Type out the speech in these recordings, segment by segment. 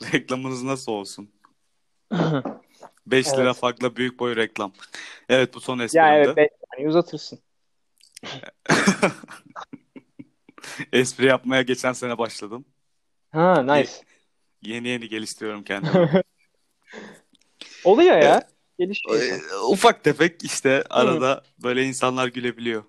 Reklamınız nasıl olsun? 5 lira Evet. farkla büyük boy reklam. Evet bu son Ya esprimdi. evet 5 saniye uzatırsın. Espri yapmaya geçen sene başladım. Ha nice. Yeni yeni geliştiriyorum kendimi. Oluyor ya. Gelişiyor. Ee, Ufak tefek işte arada böyle insanlar gülebiliyor.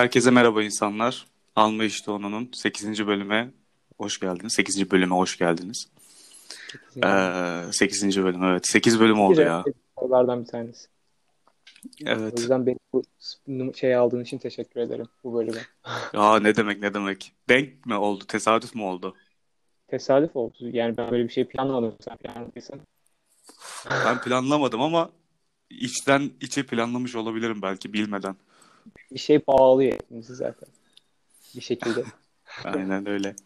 Herkese merhaba insanlar. Alma İşte Onunun 8. bölüme hoş geldiniz. 8. bölüme hoş geldiniz. Ee, 8. bölüm evet. 8 bölüm oldu ya. Sorulardan bir tanesi. O Evet. yüzden beni bu şey aldığın için teşekkür ederim bu bölüme. Ya ne demek ne demek. Denk mi oldu? Tesadüf mü oldu? Tesadüf oldu. Yani ben böyle bir şey planlamadım. Sen planladıysan. Ben planlamadım ama içten içe planlamış olabilirim belki bilmeden. Bir şey bağlıyor hepimizi zaten. Bir şekilde. Aynen öyle.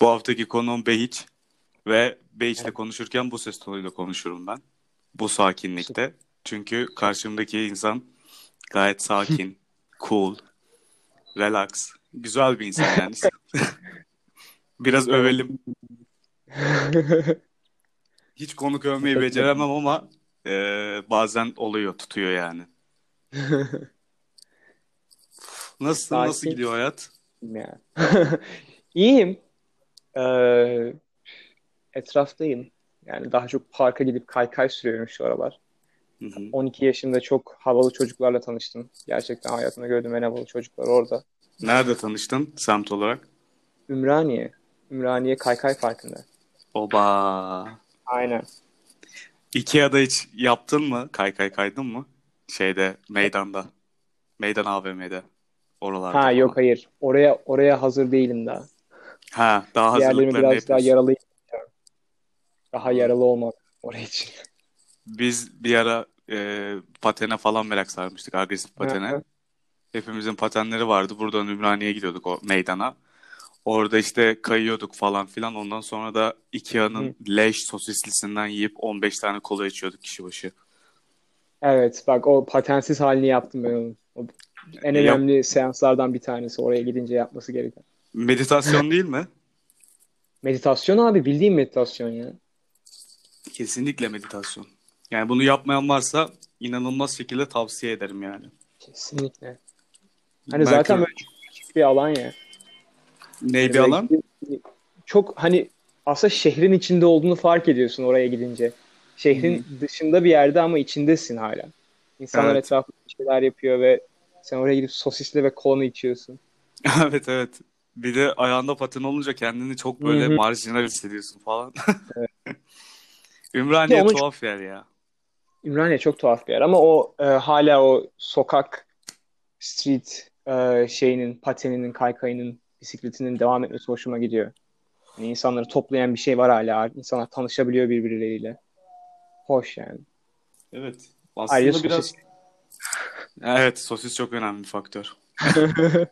Bu haftaki konuğum Behiç ve Behiç'le konuşurken bu ses tonuyla konuşurum ben. Bu sakinlikte. Çünkü karşımdaki insan gayet sakin, cool, relax, güzel bir insan yani. Biraz övelim. Hiç konuk övmeyi beceremem ama e, bazen oluyor, tutuyor yani. Nasıl, Sakin. nasıl gidiyor hayat? Ya. İyiyim. Ee, etraftayım. Yani daha çok parka gidip kaykay sürüyorum şu aralar. Hı hı. 12 yaşında çok havalı çocuklarla tanıştım. Gerçekten hayatımda gördüğüm en havalı çocuklar orada. Nerede tanıştın semt olarak? Ümraniye. Ümraniye Kaykay Parkı'nda. Oba. Aynen. Ikea'da hiç yaptın mı? Kaykay kaydın mı? Şeyde, meydanda. Meydan AVM'de. Oralarda Ha falan. yok hayır. Oraya oraya hazır değilim daha. Ha, daha hazırlıklarını biraz daha yapıyorsun. yaralıyım. Daha yaralı olmak oraya için. Biz bir ara e, patene falan merak sarmıştık. Agresif patene. Hı hı. Hepimizin patenleri vardı. Buradan Ümraniye'ye gidiyorduk o meydana. Orada işte kayıyorduk falan filan. Ondan sonra da Ikea'nın leş sosislisinden yiyip 15 tane kola içiyorduk kişi başı. Evet bak o patensiz halini yaptım ben onun. O en Yap- önemli seanslardan bir tanesi oraya gidince yapması gereken. Meditasyon değil mi? Meditasyon abi bildiğin meditasyon ya. Kesinlikle meditasyon. Yani bunu yapmayan varsa inanılmaz şekilde tavsiye ederim yani. Kesinlikle. Hani Belki- zaten böyle çok bir alan ya. Ney bir alan? Çok hani aslında şehrin içinde olduğunu fark ediyorsun oraya gidince. Şehrin dışında bir yerde ama içindesin hala. İnsanlar Evet. etrafında bir şeyler yapıyor ve sen oraya gidip sosisli ve kolanı içiyorsun. Evet evet. Bir de ayağında paten olunca kendini çok böyle Hı hı. marjinal hissediyorsun falan. Evet. Ümraniye onun- tuhaf yer ya. Ümraniye çok tuhaf bir yer ama o e, hala o sokak street e, şeyinin, pateninin, kaykayının, bisikletinin devam etmesi hoşuma gidiyor. Yani insanları toplayan bir şey var hala. İnsanlar tanışabiliyor birbirleriyle. Hoş yani. Evet. Ayrıca Aslında biraz sosis. Evet sosis çok önemli bir faktör.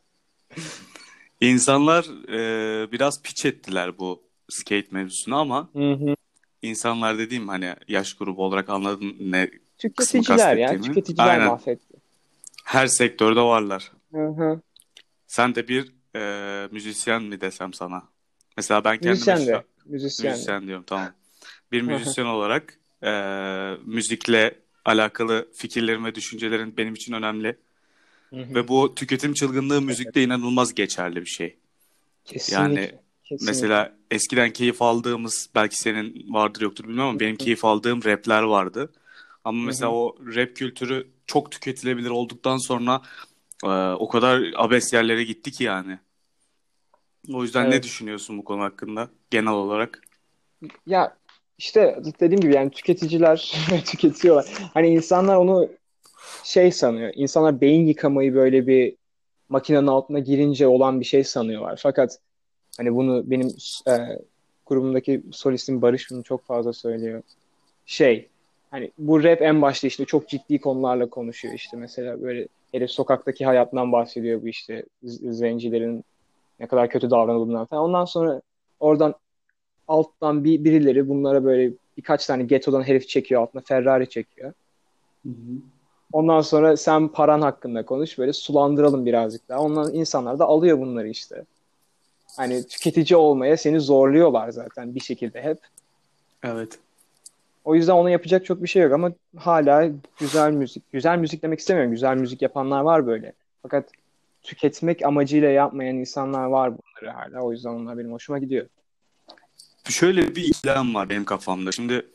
İnsanlar e, biraz piç ettiler bu skate mevzusunu ama Hı hı. insanlar dediğim hani yaş grubu olarak anladın ne Tüketiciler ya. Tüketiciler Aynen. mahvetti. her sektörde varlar. Hı hı. Sen de bir e, müzisyen mi desem sana? Mesela ben kendime Müzisyen de. Müzisyen. Müzisyen diyorum tamam. Bir müzisyen olarak e, müzikle alakalı fikirlerin ve düşüncelerin benim için önemli. Hı hı. Ve bu tüketim çılgınlığı müzikte inanılmaz geçerli bir şey. Kesinlikle. Yani Kesinlikle. Mesela eskiden keyif aldığımız belki senin vardır yoktur bilmiyorum ama benim keyif aldığım rapler vardı. Ama mesela hı. o rap kültürü çok tüketilebilir olduktan sonra e, o kadar abes yerlere gitti ki yani. O yüzden ne Evet. düşünüyorsun bu konu hakkında genel olarak? Ya işte dediğim gibi yani tüketiciler tüketiyorlar. Hani insanlar onu şey sanıyor. İnsanlar beyin yıkamayı böyle bir makinenin altına girince olan bir şey sanıyorlar. Fakat hani bunu benim e, grubumdaki solistim Barış bunu çok fazla söylüyor. Şey hani bu rap en başta işte çok ciddi konularla konuşuyor işte mesela böyle herif sokaktaki hayatından bahsediyor bu işte zencilerin Ne kadar kötü davranıldığından falan. Ondan sonra oradan alttan bir birileri bunlara böyle birkaç tane getodan herif çekiyor altına Ferrari çekiyor. Ondan sonra sen paran hakkında konuş böyle sulandıralım birazcık daha. Ondan insanlar da alıyor bunları işte. Hani tüketici olmaya seni zorluyorlar zaten bir şekilde hep. Evet. O yüzden ona yapacak çok bir şey yok ama hala güzel müzik. Güzel müzik demek istemiyorum. Güzel müzik yapanlar var böyle. Fakat tüketmek amacıyla yapmayan insanlar var bunları hala. O yüzden onlar benim hoşuma gidiyor. Şöyle bir ikilem var benim kafamda. Şimdi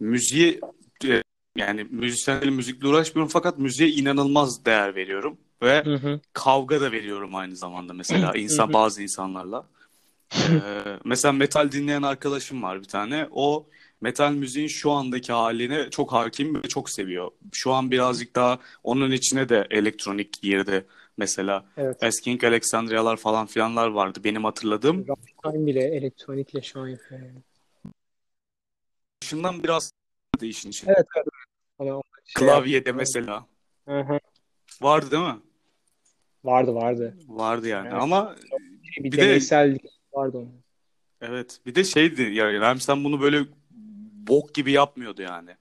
müziği e, yani müzisyenlerin müzikle uğraşmıyorum fakat müziğe inanılmaz değer veriyorum ve Hı hı. kavga da veriyorum aynı zamanda mesela insan hı. bazı insanlarla. Ee, mesela metal dinleyen arkadaşım var bir tane. O metal müziğin şu andaki haline çok hakim ve çok seviyor. Şu an birazcık daha onun içine de elektronik girdi. Mesela Evet. Asking Alexandria'lar falan filanlar vardı benim hatırladığım. Rammstein bile elektronikle şu an yapıyor. yani. Dışından biraz da işin içinde. Evet, evet. Hani şey Klavyede yaptı. mesela. Hı hı. Vardı değil mi? Vardı vardı. Vardı yani Evet. ama Bir, Bir de- deneysel vardı onun. evet bir de şeydi yani Ramstein bunu böyle bok gibi yapmıyordu yani.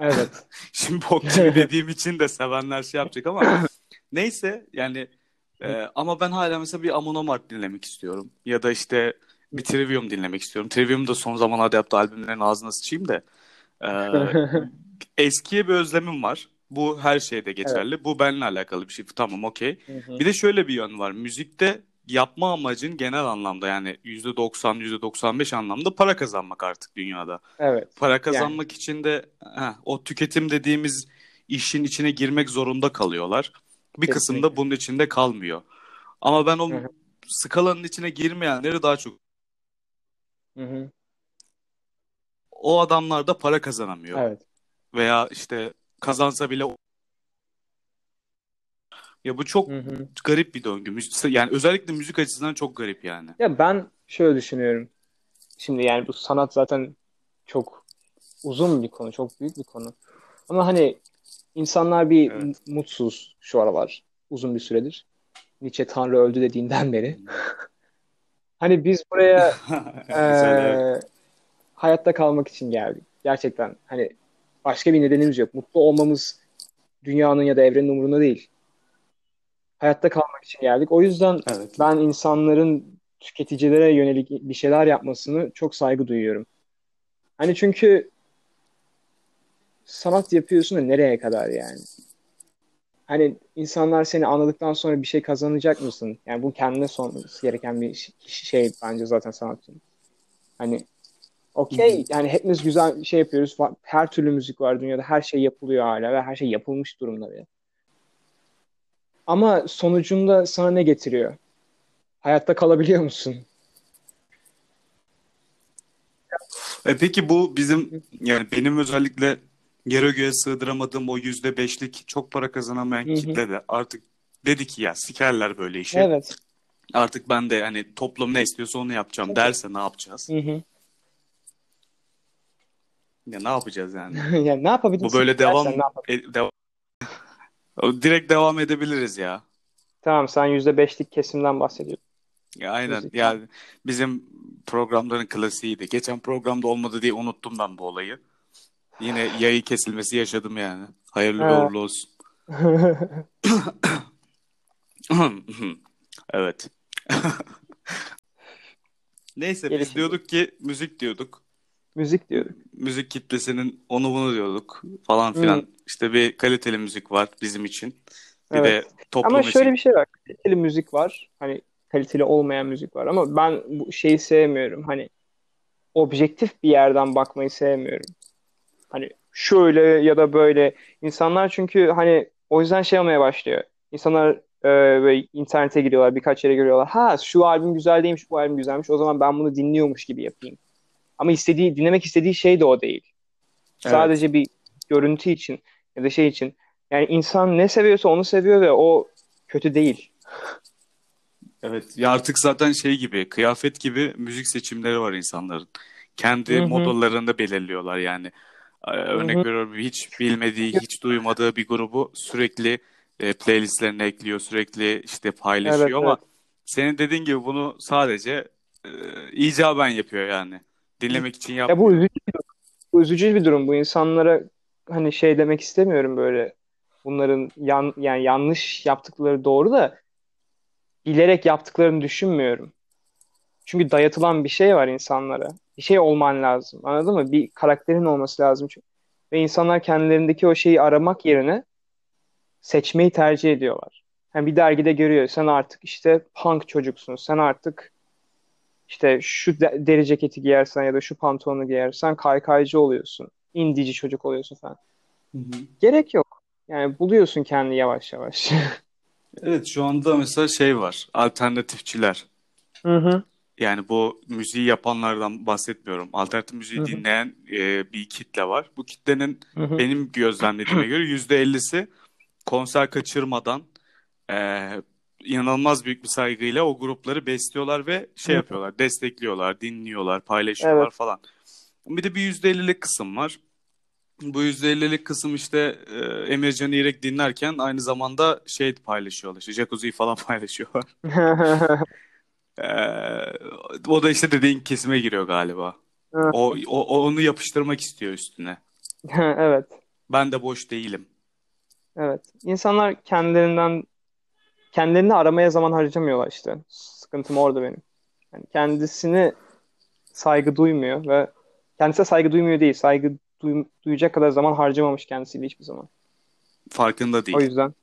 Evet. Şimdi bok gibi dediğim için de sevenler şey yapacak ama neyse yani e, ama ben hala mesela bir Amon Amarth dinlemek istiyorum. Ya da işte bir Trivium dinlemek istiyorum. Trivium da son zamanlarda yaptığı albümlerin ağzına sıçayım da e, eskiye bir özlemim var. Bu her şeyde geçerli. Bu benimle alakalı bir şey. Tamam okey. Bir de şöyle bir yön var. Müzikte yapma amacın genel anlamda yani %90, %95 anlamda para kazanmak artık dünyada. Evet. Para kazanmak için de heh, o tüketim dediğimiz işin içine girmek zorunda kalıyorlar. Bir kısım da Kesinlikle. bunun içinde kalmıyor. Ama ben o Hı hı. skalanın içine girmeyenleri daha çok Hı hı. o adamlar da para kazanamıyor. Evet. Veya işte kazansa bile ya bu çok Hı hı. garip bir döngü. Yani özellikle müzik açısından çok garip yani. Ya ben şöyle düşünüyorum. Şimdi yani bu sanat zaten çok uzun bir konu, çok büyük bir konu. Ama hani insanlar bir Evet. mutsuz şu aralar, uzun bir süredir. Nietzsche Tanrı öldü dediğinden beri. Hani biz buraya eee, hayatta kalmak için geldik. Gerçekten hani başka bir nedenimiz yok. Mutlu olmamız dünyanın ya da evrenin umurunda değil. Hayatta kalmak için geldik. O yüzden Evet. ben insanların tüketicilere yönelik bir şeyler yapmasını çok saygı duyuyorum. Hani çünkü sanat yapıyorsun da nereye kadar yani? Hani insanlar seni anladıktan sonra bir şey kazanacak mısın? Yani bu kendine sorması gereken bir şey bence zaten sanatçının. Hani okey yani hepimiz güzel şey yapıyoruz. Her türlü müzik var dünyada. Her şey yapılıyor hala ve her şey yapılmış durumda bile. Ama sonucunda sana ne getiriyor? Hayatta kalabiliyor musun? E peki bu bizim yani benim özellikle yere göğe sığdıramadığım o yüzde beşlik çok para kazanamayan Hı hı. kitle de artık dedi ki ya sikerler böyle işi. Evet. Artık ben de hani toplum ne istiyorsa onu yapacağım Tabii. derse ne yapacağız? Hı hı. Ya ne yapacağız yani? Yani ne yapabilirsin? Bu böyle devam e, devam direkt devam edebiliriz ya. Tamam sen %5'lik kesimden bahsediyorsun. Ya aynen. Müzik. Ya bizim programların klasiğiydi. Geçen programda olmadı diye unuttum ben bu olayı. Yine yayı kesilmesi yaşadım yani. Hayırlı Ha. uğurlu olsun. Evet. Neyse biz Gelişim. diyorduk ki müzik diyorduk. Müzik diyorduk. Müzik kitlesinin onu bunu diyorduk falan filan. Hı. İşte bir kaliteli müzik var bizim için. Bir Evet. de toplum Ama için. şöyle bir şey var. Kaliteli müzik var. Hani kaliteli olmayan müzik var. Ama ben bu şeyi sevmiyorum. Hani objektif bir yerden bakmayı sevmiyorum. Hani şöyle ya da böyle. İnsanlar çünkü hani o yüzden şey olmaya başlıyor. İnsanlar e, böyle internete giriyorlar, birkaç yere giriyorlar. Ha şu albüm güzel değilmiş, bu albüm güzelmiş. O zaman ben bunu dinliyormuş gibi yapayım. Ama istediği, dinlemek istediği şey de o değil. Evet. Sadece bir görüntü için ya da şey için. Yani insan ne seviyorsa onu seviyor ve o kötü değil. Evet. Ya artık zaten şey gibi, kıyafet gibi müzik seçimleri var insanların. Kendi Hı hı. modalarını belirliyorlar yani. Ee, Örnek Hı hı. veriyorum hiç bilmediği, hiç duymadığı bir grubu sürekli e, playlistlerine ekliyor, sürekli işte paylaşıyor Evet, ama evet. senin dediğin gibi bunu sadece e, icaben yapıyor yani. Dinlemek için Ya yapmıyor. bu üzücü, bu üzücü bir durum. Bu insanlara hani şey demek istemiyorum böyle. Bunların yan, yani yanlış yaptıkları doğru da bilerek yaptıklarını düşünmüyorum. Çünkü dayatılan bir şey var insanlara. Bir şey olman lazım. Anladın mı? Bir karakterin olması lazım. Çünkü. Ve insanlar kendilerindeki o şeyi aramak yerine seçmeyi tercih ediyorlar. Yani bir dergide görüyor. Sen artık işte punk çocuksun. Sen artık işte şu de- deri ceketi giyersen ya da şu pantolonu giyersen kaykaycı oluyorsun. indici çocuk oluyorsun falan. Hı hı. Gerek yok. Yani buluyorsun kendini yavaş yavaş. Evet şu anda mesela şey var. Alternatifçiler. Hı hı. Yani bu müziği yapanlardan bahsetmiyorum. Alternatif müziği Hı hı. dinleyen e, bir kitle var. Bu kitlenin Hı hı. benim gözlemlediğime göre %50'si konser kaçırmadan e, inanılmaz büyük bir saygıyla o grupları besliyorlar ve şey Hı. yapıyorlar, destekliyorlar, dinliyorlar, paylaşıyorlar Evet. falan. Bir de bir %50'lik kısım var. Bu %50'lik kısım işte e, Emircan İrek dinlerken aynı zamanda şey paylaşıyorlar. İşte Jacuzzi'yi falan paylaşıyorlar. O da işte dediğin kesime giriyor galiba. O, o onu yapıştırmak istiyor üstüne. Evet. Ben de boş değilim. Evet. İnsanlar kendilerinden kendilerini aramaya zaman harcamıyorlar işte. Sıkıntım orada benim. Yani kendisini saygı duymuyor ve kendisine saygı duymuyor değil. Saygı duy- duyacak kadar zaman harcamamış kendisiyle hiçbir zaman. Farkında O değil. yüzden.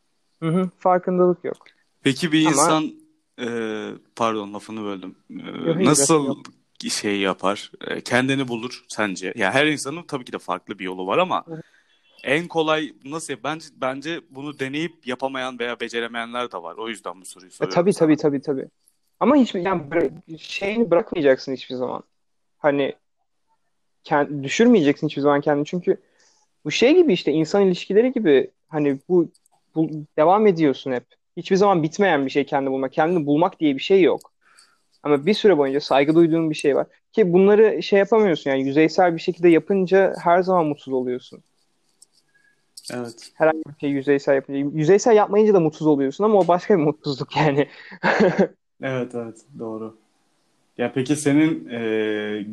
Hı hı, farkındalık yok. Peki bir Ama insan e, pardon lafını böldüm. E, yok hiç nasıl yok. şey yapar? E, kendini bulur sence? Ya her insanın tabii ki de farklı bir yolu var ama en kolay nasıl bence bence bunu deneyip yapamayan veya beceremeyenler de var. O yüzden bu soruyu E, soruyorum tabii sana. tabii tabii tabii. Ama hiç yani şeyini bırakmayacaksın hiçbir zaman. Hani kend, düşürmeyeceksin hiçbir zaman kendini. Çünkü bu şey gibi işte insan ilişkileri gibi hani bu, bu devam ediyorsun hep. Hiçbir zaman bitmeyen bir şey kendini bulmak. Kendini bulmak diye bir şey yok. Ama bir süre boyunca saygı duyduğun bir şey var. Ki bunları şey yapamıyorsun yani yüzeysel bir şekilde yapınca her zaman mutsuz oluyorsun. Evet. Herhangi bir şey yüzeysel yapınca. Yüzeysel yapmayınca da mutsuz oluyorsun ama o başka bir mutsuzluk yani. Evet evet doğru. Ya peki senin e,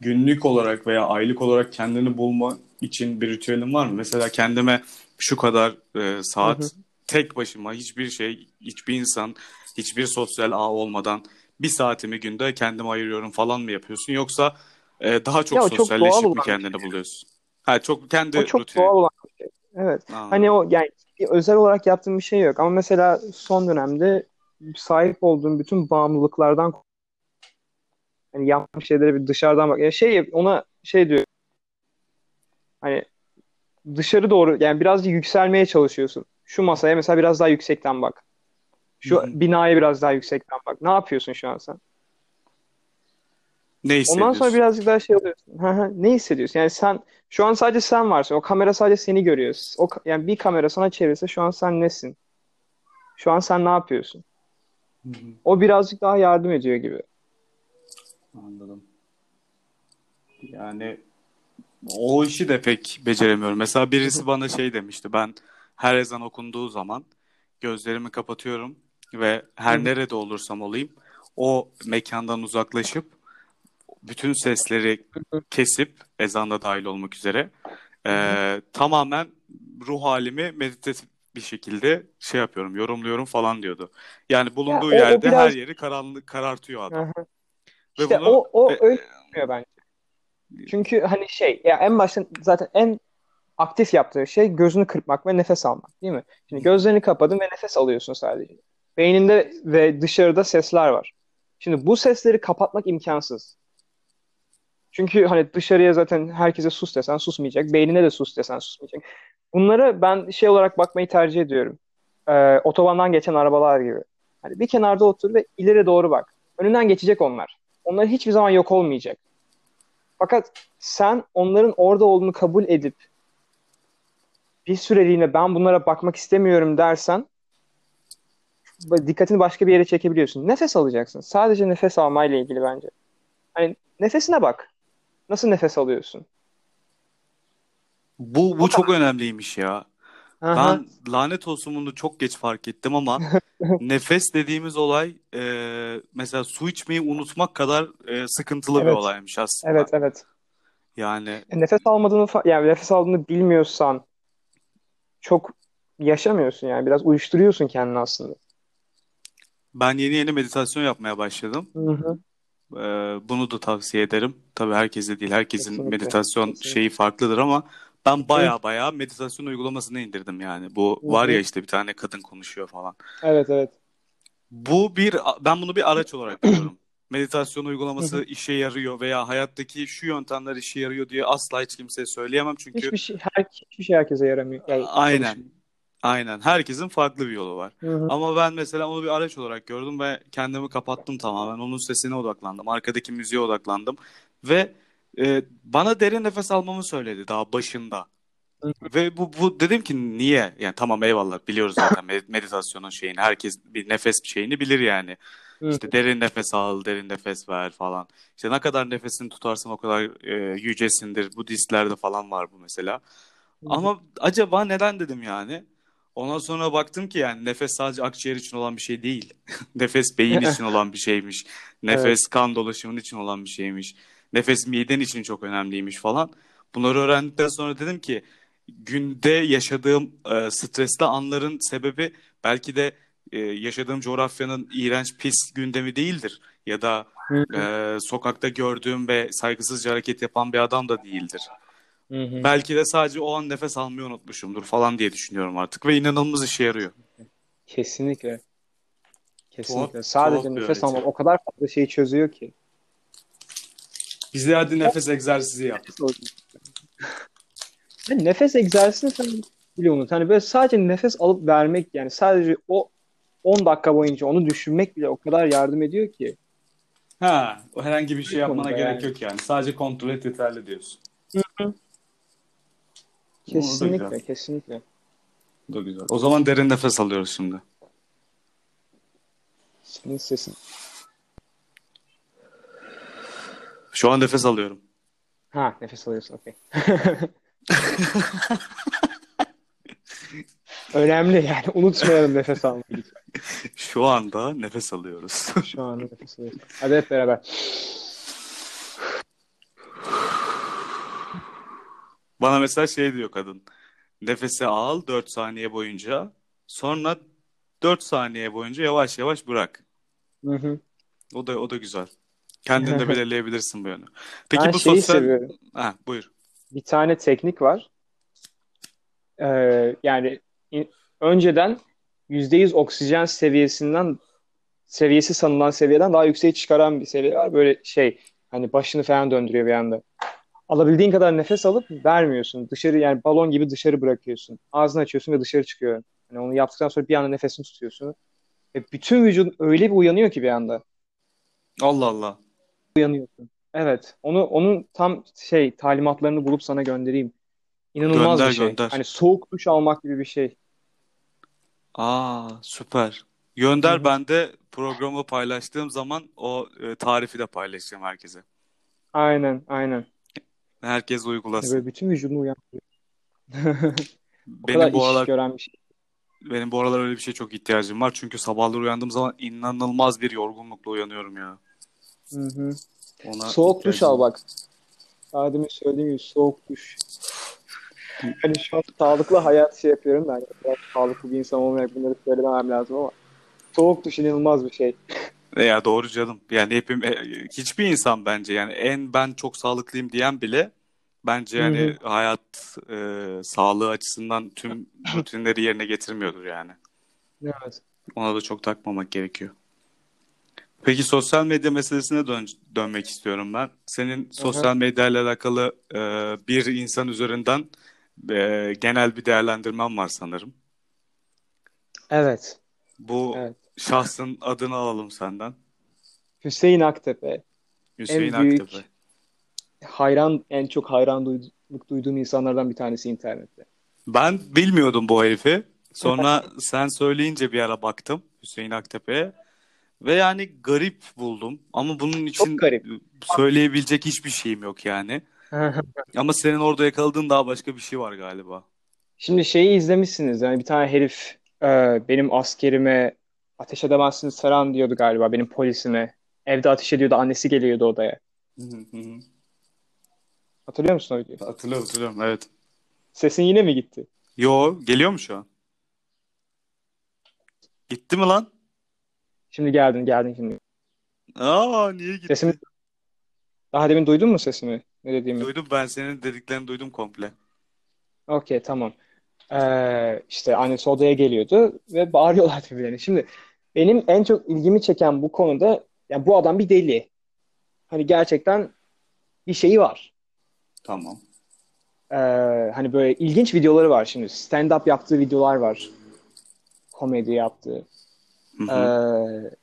günlük olarak veya aylık olarak kendini bulma için bir ritüelin var mı? Mesela kendime şu kadar e, Hı hı. Tek başıma hiçbir şey, hiçbir insan, hiçbir sosyal ağ olmadan bir saatimi günde kendime ayırıyorum falan mı yapıyorsun? Yoksa e, daha çok Ya o çok sosyalleşip mi bir şey. kendini buluyorsun? Ha çok O kendi çok rutinin. doğal olan bir şey. Evet. Hani Anladım. o yani özel olarak yaptığım bir şey yok. Ama mesela son dönemde sahip olduğum bütün bağımlılıklardan hani yaptığım şeylere bir dışarıdan bak. Ya şey ona şey diyor. Hani dışarı doğru yani birazcık yükselmeye çalışıyorsun. Şu masaya mesela biraz daha yüksekten bak. Şu hı. binaya biraz daha yüksekten bak. Ne yapıyorsun şu an sen? Ne Ondan sonra hissediyorsun? birazcık daha şey oluyorsun. Ne hissediyorsun? Yani sen şu an sadece sen varsın. O kamera sadece seni görüyor. O yani bir kamera sana çevirse şu an sen nesin? Şu an sen ne yapıyorsun? Hı hı. O birazcık daha yardım ediyor gibi. Anladım. Yani o işi de pek beceremiyorum. Mesela birisi bana şey demişti. Ben her ezan okunduğu zaman gözlerimi kapatıyorum ve her hı. nerede olursam olayım o mekandan uzaklaşıp bütün sesleri kesip ezan da dahil olmak üzere hı. eee, tamamen ruh halimi meditatif bir şekilde şey yapıyorum, yorumluyorum falan diyordu. Yani Ya bulunduğu o o yerde her biraz yeri karanlık karartıyor adam. hı. Ve İşte bunu o o e, öyle bence. Çünkü hani şey ya en başta zaten en aktif yaptığı şey gözünü kırpmak ve nefes almak, değil mi? Şimdi gözlerini kapadın ve nefes alıyorsun sadece. Beyninde ve dışarıda sesler var. Şimdi bu sesleri kapatmak imkansız. Çünkü hani dışarıya zaten herkese sus desen susmayacak. Beynine de sus desen susmayacak. Bunlara ben şey olarak bakmayı tercih ediyorum. Ee, otobandan geçen arabalar gibi. Hani bir kenarda otur ve ileri doğru bak. Önünden geçecek onlar. Onlar hiçbir zaman yok olmayacak. Fakat sen onların orada olduğunu kabul edip bir süreliğine ben bunlara bakmak istemiyorum dersen dikkatini başka bir yere çekebiliyorsun. Nefes alacaksın. Sadece nefes almayla ilgili bence. Hani nefesine bak. Nasıl nefes alıyorsun? Bu, bu çok önemliymiş ya. Aha. Ben lanet olsun bunu çok geç fark ettim ama nefes dediğimiz olay e, mesela su içmeyi unutmak kadar e, sıkıntılı bir Evet. olaymış aslında. Evet evet. Yani E, Nefes almadığını yani nefes aldığını bilmiyorsan çok yaşamıyorsun yani biraz uyuşturuyorsun kendini aslında. ben yeni yeni meditasyon yapmaya başladım. Hı hı. E, bunu da tavsiye ederim. Tabii herkese değil. Herkesin Kesinlikle, meditasyon kesinlikle. şeyi farklıdır ama ben baya baya meditasyon uygulamasını indirdim yani. Bu var ya işte bir tane kadın konuşuyor falan. Evet evet. Bu bir ben bunu bir araç olarak görüyorum. Meditasyon uygulaması işe yarıyor veya hayattaki şu yöntemler işe yarıyor diye asla hiç kimseye söyleyemem çünkü Hiçbir şey her, hiçbir şey herkese yaramıyor. Yani aynen çalışmıyor. aynen herkesin farklı bir yolu var. Hı hı. Ama ben mesela onu bir araç olarak gördüm ve kendimi kapattım tamamen. Onun sesine odaklandım. Arkadaki müziğe odaklandım ve e, bana derin nefes almamı söyledi daha başında. Ve bu, bu dedim ki niye? Yani tamam eyvallah biliyoruz zaten med- meditasyonun şeyini. Herkes bir nefes şeyini bilir yani. İşte derin nefes al, derin nefes ver falan. İşte ne kadar nefesini tutarsan o kadar e, yücesindir. Budistlerde falan var bu mesela. Ama acaba neden dedim yani. Ondan sonra baktım ki yani nefes sadece akciğer için olan bir şey değil. Nefes beyin için olan bir şeymiş. Nefes kan dolaşımın için olan bir şeymiş. Nefes miden için çok önemliymiş falan. Bunları öğrendikten sonra dedim ki günde yaşadığım e, stresli anların sebebi belki de e, yaşadığım coğrafyanın iğrenç pis gündemi değildir. Ya da Hı hı. e, sokakta gördüğüm ve saygısızca hareket yapan bir adam da değildir. Hı hı. Belki de sadece o an nefes almayı unutmuşumdur falan diye düşünüyorum artık ve inanılmaz işe yarıyor. Kesinlikle. Kesinlikle. Tuhaf- Sadece tuhaf nefes almak o kadar fazla şeyi çözüyor ki. Bize hadi nefes egzersizi yap. Yani nefes egzersizini sen bile unut. Hani böyle sadece nefes alıp vermek yani sadece o 10 dakika boyunca onu düşünmek bile o kadar yardım ediyor ki. Ha, o herhangi bir şey Bir yapmana gerek yani. yok yani. Sadece kontrol et yeterli diyorsun. Kesinlikle, güzel. kesinlikle. Bu da güzel. O zaman derin nefes alıyoruz şimdi. Senin sesin. Şu an nefes alıyorum. Ha, nefes alıyorsun. Okey. Önemli yani. Unutmayalım nefes almayı. Şu anda nefes alıyoruz. Şu an nefes alıyoruz. Hadi hep beraber. Bana mesela şey diyor kadın. Nefesi al 4 saniye boyunca. Sonra 4 saniye boyunca yavaş yavaş bırak. Hı hı. O da o da güzel. Kendin de belirleyebilirsin bu yönü. Peki Ben bu şeyi sosyal... seviyorum. Ha, buyur. bir tane teknik var. Ee, yani önceden %100 oksijen seviyesinden seviyesi sanılan seviyeden daha yükseğe çıkaran bir seviye var. Böyle şey hani başını falan döndürüyor bir anda. Alabildiğin kadar nefes alıp vermiyorsun. Dışarı yani balon gibi dışarı bırakıyorsun. Ağzını açıyorsun ve dışarı çıkıyor. Hani onu yaptıktan sonra bir anda nefesini tutuyorsun. Ve bütün vücudun öyle bir uyanıyor ki bir anda. Allah Allah. Uyanıyorsun. Evet. Onu onun tam şey talimatlarını bulup sana göndereyim. İnanılmaz Gönder, bir şey. gönder. Hani soğuk duş almak gibi bir şey. Aa, süper. Gönder Hı hı. ben de programı paylaştığım zaman o e, tarifi de paylaşacağım herkese. Aynen, aynen. Herkes uygulasın. böyle bütün vücudunu uyandırıyor. Benim bu aralar gören bir şey. benim bu aralar öyle bir şey çok ihtiyacım var. Çünkü sabahları uyandığım zaman inanılmaz bir yorgunlukla uyanıyorum ya. Hı hı. Ona Soğuk duş al bak. Demin söylediğim gibi soğuk duş. Hani şu an sağlıklı hayat şey yapıyorum da hani biraz sağlıklı bir insan olmayarak bunları söylemem lazım ama soğuk duş inanılmaz bir şey. E Ya doğru canım. Yani hepim e, hiçbir insan bence yani en ben çok sağlıklıyım diyen bile bence yani hı. hayat e, sağlığı açısından tüm rutinleri yerine getirmiyordur yani. Evet. Ona da çok takmamak gerekiyor. Peki sosyal medya meselesine dön dönmek istiyorum ben. Senin sosyal medya ile alakalı e, bir insan üzerinden e, genel bir değerlendirmen var sanırım. Evet. Bu Evet. şahsın adını alalım senden. Hüseyin Aktepe. Hüseyin En büyük Aktepe. hayran, en çok hayranlık duyduğum insanlardan bir tanesi internette. Ben bilmiyordum bu herifi. Sonra sen söyleyince bir ara baktım Hüseyin Aktepe'ye. Ve yani garip buldum. Ama bunun için söyleyebilecek hiçbir şeyim yok yani. Ama senin orada yakaladığın daha başka bir şey var galiba. Şimdi şeyi izlemişsiniz yani bir tane herif e, benim askerime ateş edemezsiniz falan diyordu galiba benim polisime. Evde ateş ediyordu annesi geliyordu odaya. Hatırlıyor musun o videoyu? Hatırlıyorum hatırlıyorum evet. Sesin yine mi gitti? Yo geliyor mu şu an? Gitti mi lan? Şimdi geldin geldin şimdi. Aa niye gitti? Sesimi daha demin duydun mu sesimi? Ne dediğimi? Duydum ben senin dediklerini duydum komple. Okey tamam. Ee, işte annesi odaya geliyordu ve bağırıyorlar birbirlerine. Şimdi benim en çok ilgimi çeken bu konuda yani bu adam bir deli. Hani gerçekten bir şeyi var. Tamam. Ee, hani böyle ilginç videoları var şimdi. Stand-up yaptığı videolar var. Komedi yaptığı. Hı Ee, hı.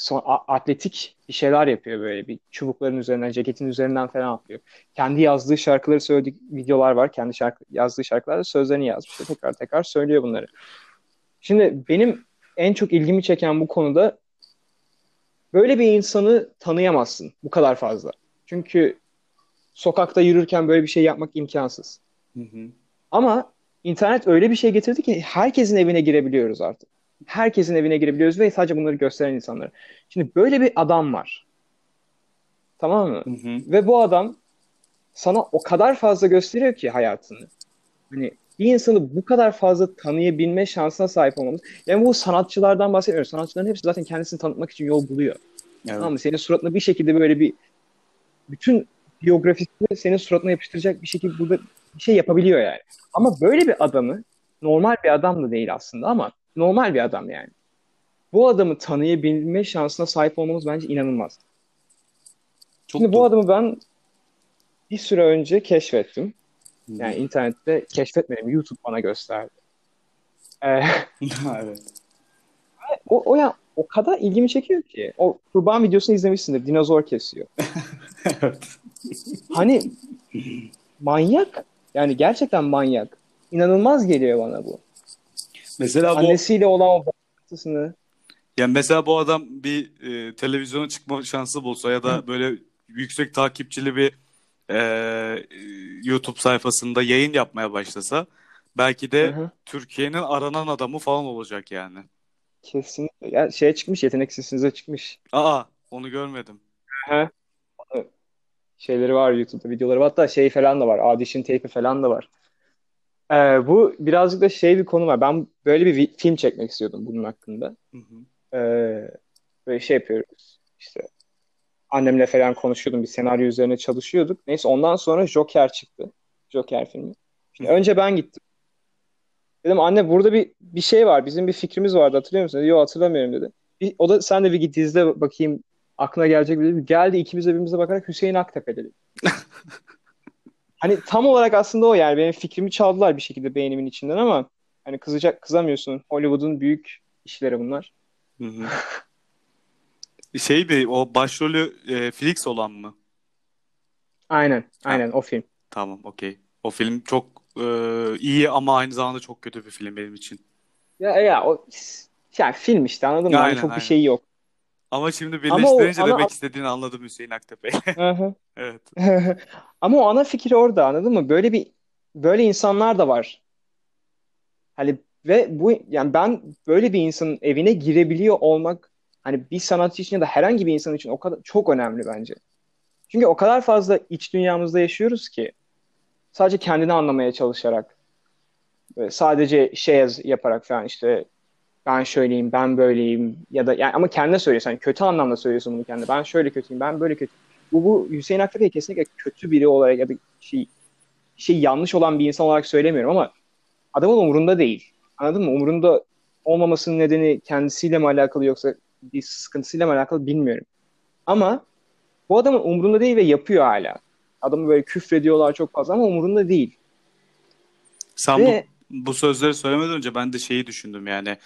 Son, a- atletik bir şeyler yapıyor böyle. Bir çubukların üzerinden, ceketin üzerinden falan atlıyor. Kendi yazdığı şarkıları söylediği videolar var. Kendi şarkı, yazdığı şarkılarda sözlerini yazmış. Tekrar tekrar söylüyor bunları. Şimdi benim en çok ilgimi çeken bu konuda böyle bir insanı tanıyamazsın bu kadar fazla. Çünkü sokakta yürürken böyle bir şey yapmak imkansız. Hı hı. Ama internet öyle bir şey getirdi ki herkesin evine girebiliyoruz artık. Herkesin evine girebiliyoruz ve sadece bunları gösteren insanlara. Şimdi böyle bir adam var. Tamam mı? Hı hı. Ve bu adam sana o kadar fazla gösteriyor ki hayatını. Hani bir insanı bu kadar fazla tanıyabilme şansına sahip olmamız. Yani bu sanatçılardan bahsetmiyoruz. Sanatçıların hepsi zaten kendisini tanıtmak için yol buluyor. Evet. Tamam mı? Senin suratına bir şekilde böyle bir bütün biyografisini senin suratına yapıştıracak bir şekilde burada bir şey yapabiliyor yani. Ama böyle bir adamı normal bir adam da değil aslında ama normal bir adam yani. Bu adamı tanıyabilme şansına sahip olmamız bence inanılmaz. Çok Şimdi bu doğru. adamı ben bir süre önce keşfettim. Yani internette keşfetmedim. YouTube bana gösterdi. Ee, evet. o, o ya o kadar ilgimi çekiyor ki. O kurban videosunu izlemişsindir. Dinozor kesiyor. Evet. Hani manyak. Yani gerçekten manyak. İnanılmaz geliyor bana bu. Mesela bu Annesiyle olan o bağlantısını. yani mesela bu adam bir e, televizyona çıkma şansı bulsa ya da böyle yüksek takipçili bir e, YouTube sayfasında yayın yapmaya başlasa belki de Hı hı. Türkiye'nin aranan adamı falan olacak yani. Kesinlikle. Ya şeye çıkmış, yeteneksizsinize çıkmış. Aa onu görmedim. Hı. Şeyleri var YouTube'da videoları. var. Hatta şey falan da var. Audition tape'i falan da var. Ee, bu birazcık da şey bir konu var. Ben böyle bir film çekmek istiyordum bunun hakkında. Hı hı. Ee, böyle şey yapıyoruz. İşte annemle falan konuşuyordum. Bir senaryo üzerine çalışıyorduk. Neyse ondan sonra Joker çıktı. Joker filmi. Şimdi Hı. önce ben gittim. Dedim anne burada bir bir şey var. Bizim bir fikrimiz vardı hatırlıyor musun? Yok hatırlamıyorum dedi. Bir, o da sen de bir git izle bakayım aklına gelecek mi dedi. Geldi ikimiz de birbirimize bakarak Hüseyin Aktepe dedi. Hani tam olarak aslında o yani benim fikrimi çaldılar bir şekilde beynimin içinden ama hani kızacak kızamıyorsun. Hollywood'un büyük işleri bunlar. Hı hı. Şey mi o başrolü e, Felix olan mı? Aynen, Ha, aynen o film. tamam okey. O film çok e, iyi ama aynı zamanda çok kötü bir film benim için. Ya ya o yani film işte anladın mı? Hani Aynen çok bir aynen. şey yok. Ama şimdi Ama o birleştirince ana demek istediğini anladım Hüseyin Aktepe. Hı hı. Evet. Ama o ana fikir orada anladın mı? Böyle bir böyle insanlar da var. Hani ve bu yani ben böyle bir insanın evine girebiliyor olmak hani bir sanatçı için ya da herhangi bir insan için o kadar çok önemli bence. Çünkü o kadar fazla iç dünyamızda yaşıyoruz ki sadece kendini anlamaya çalışarak böyle sadece şey yaz- yaparak falan işte ben şöyleyim, ben böyleyim ya da yani ama kendine söylüyorsun. Yani kötü anlamda söylüyorsun bunu kendine. Ben şöyle kötüyüm, ben böyle kötüyüm. Bu, bu Hüseyin Aktepe'yi kesinlikle kötü biri olarak ya da şey, şey yanlış olan bir insan olarak söylemiyorum ama adamın umurunda değil. Anladın mı? Umurunda olmamasının nedeni kendisiyle mi alakalı yoksa bir sıkıntısıyla mı alakalı bilmiyorum. Ama bu adamın umurunda değil ve yapıyor hala. Adamı böyle küfrediyorlar çok fazla ama umurunda değil. Sen bu Ve bu sözleri söylemeden önce ben de şeyi düşündüm yani.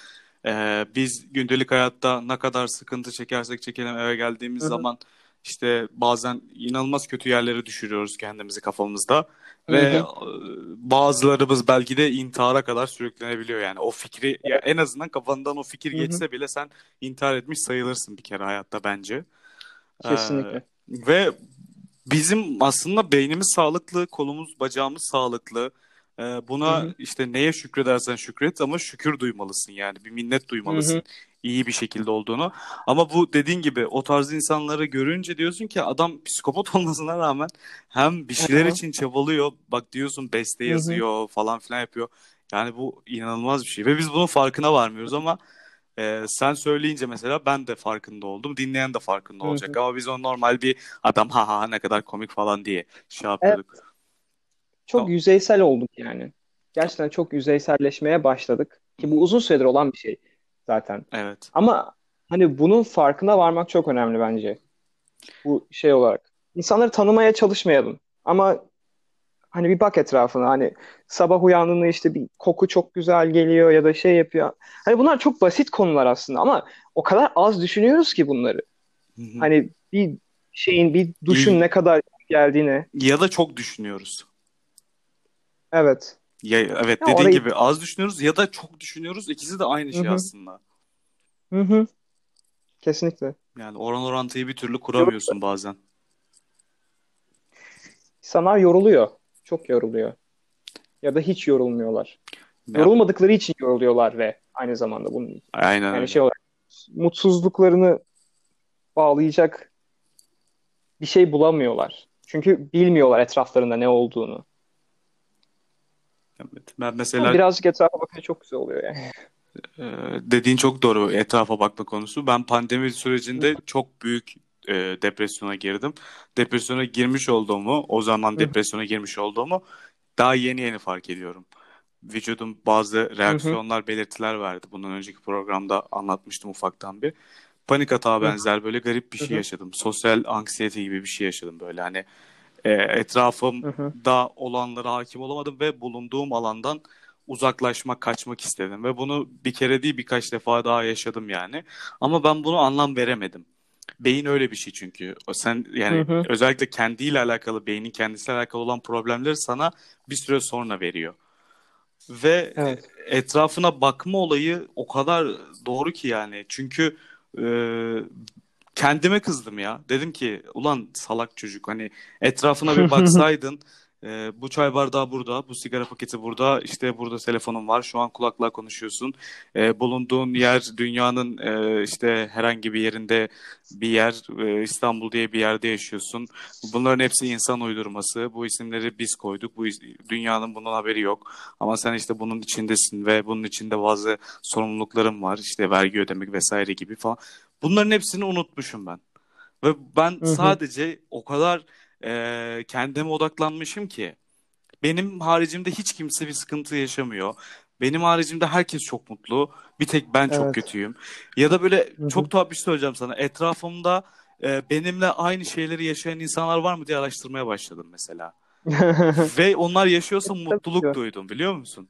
Ee, biz gündelik hayatta ne kadar sıkıntı çekersek çekelim eve geldiğimiz Hı hı. zaman işte bazen inanılmaz kötü yerlere düşürüyoruz kendimizi kafamızda ve hı. e, bazılarımız belki de intihara kadar sürüklenebiliyor yani o fikri ya en azından kafandan o fikir Hı hı. geçse bile sen intihar etmiş sayılırsın bir kere hayatta bence. Ee, Kesinlikle. ve bizim aslında beynimiz sağlıklı, kolumuz, bacağımız sağlıklı. Ee, buna Hı hı. işte neye şükredersen şükret ama şükür duymalısın yani bir minnet duymalısın Hı hı. iyi bir şekilde olduğunu. Ama bu dediğin gibi o tarz insanları görünce diyorsun ki adam psikopat olmasına rağmen hem bir şeyler Aha. için çabalıyor. Bak diyorsun beste yazıyor falan filan yapıyor. Yani bu inanılmaz bir şey ve biz bunun farkına varmıyoruz ama e, sen söyleyince mesela ben de farkında oldum. Dinleyen de farkında olacak hı. ama biz onu normal bir adam ha ha ne kadar komik falan diye şey Evet, yapıyorduk. Çok Tamam. yüzeysel olduk yani. Gerçekten çok yüzeyselleşmeye başladık. Ki bu uzun süredir olan bir şey zaten. Evet. Ama hani bunun farkına varmak çok önemli bence. Bu şey olarak. İnsanları tanımaya çalışmayalım. Ama hani bir bak etrafına hani sabah uyandığında işte bir koku çok güzel geliyor ya da şey yapıyor. Hani bunlar çok basit konular aslında ama o kadar az düşünüyoruz ki bunları. Hı hı. Hani bir şeyin bir duşun ne kadar geldiğini. Ya da çok düşünüyoruz. Evet. Ya, evet Ya dediğin orayı gibi az düşünüyoruz ya da çok düşünüyoruz. İkisi de aynı hı şey aslında. Hı hı. Kesinlikle. Yani oran orantıyı bir türlü kuramıyorsun bazen. İnsanlar yoruluyor. Çok yoruluyor. Ya da hiç yorulmuyorlar. Ya, Yorulmadıkları için yoruluyorlar ve aynı zamanda bunun aynen Yani öyle. şey olarak mutsuzluklarını bağlayacak bir şey bulamıyorlar. Çünkü bilmiyorlar etraflarında ne olduğunu. Ben Ama mesela birazcık etrafa bakınca çok güzel oluyor yani. e, dediğin çok doğru etrafa bakma konusu. Ben pandemi sürecinde çok büyük e, depresyona girdim. Depresyona girmiş olduğumu, o zaman depresyona girmiş olduğumu daha yeni yeni fark ediyorum. Vücudum bazı reaksiyonlar, belirtiler verdi. Bundan önceki programda anlatmıştım ufaktan bir. Panik atağa benzer böyle garip bir şey yaşadım. Sosyal anksiyete gibi bir şey yaşadım böyle. Hani e, Hı hı. etrafımda olanlara hakim olamadım ve bulunduğum alandan uzaklaşmak, kaçmak istedim. Ve bunu bir kere değil birkaç defa daha yaşadım yani. Ama ben bunu anlam veremedim. Beyin öyle bir şey çünkü. O Sen Hı yani hı. özellikle kendiyle alakalı, beynin kendisiyle alakalı olan problemleri sana bir süre sonra veriyor. Ve Evet. etrafına bakma olayı o kadar doğru ki yani. Çünkü e, kendime kızdım ya. Dedim ki ulan salak çocuk hani etrafına bir baksaydın e, bu çay bardağı burada, bu sigara paketi burada, işte burada telefonun var, şu an kulaklığa konuşuyorsun. E, bulunduğun yer dünyanın e, işte herhangi bir yerinde bir yer, e, İstanbul diye bir yerde yaşıyorsun. Bunların hepsi insan uydurması. Bu isimleri biz koyduk. Bu is- dünyanın bunun haberi yok. Ama sen işte bunun içindesin ve bunun içinde bazı sorumlulukların var. İşte vergi ödemek vesaire gibi falan. Bunların hepsini unutmuşum ben. Ve ben Hı hı. sadece o kadar e, kendime odaklanmışım ki benim haricimde hiç kimse bir sıkıntı yaşamıyor. Benim haricimde herkes çok mutlu. Bir tek ben çok Evet. kötüyüm. Ya da böyle Hı hı. çok tuhaf bir şey söyleyeceğim sana. Etrafımda e, benimle aynı şeyleri yaşayan insanlar var mı diye araştırmaya başladım mesela. Ve onlar yaşıyorsa mutluluk duydum biliyor musun?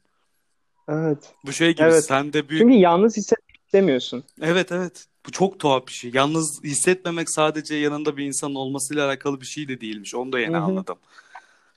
Evet. Bu şey gibi Evet. sende büyük... Çünkü yalnız hissetmek istemiyorsun. Evet evet. Bu çok tuhaf bir şey. Yalnız hissetmemek sadece yanında bir insanın olmasıyla alakalı bir şey de değilmiş. Onu da yeni Hı hı. anladım.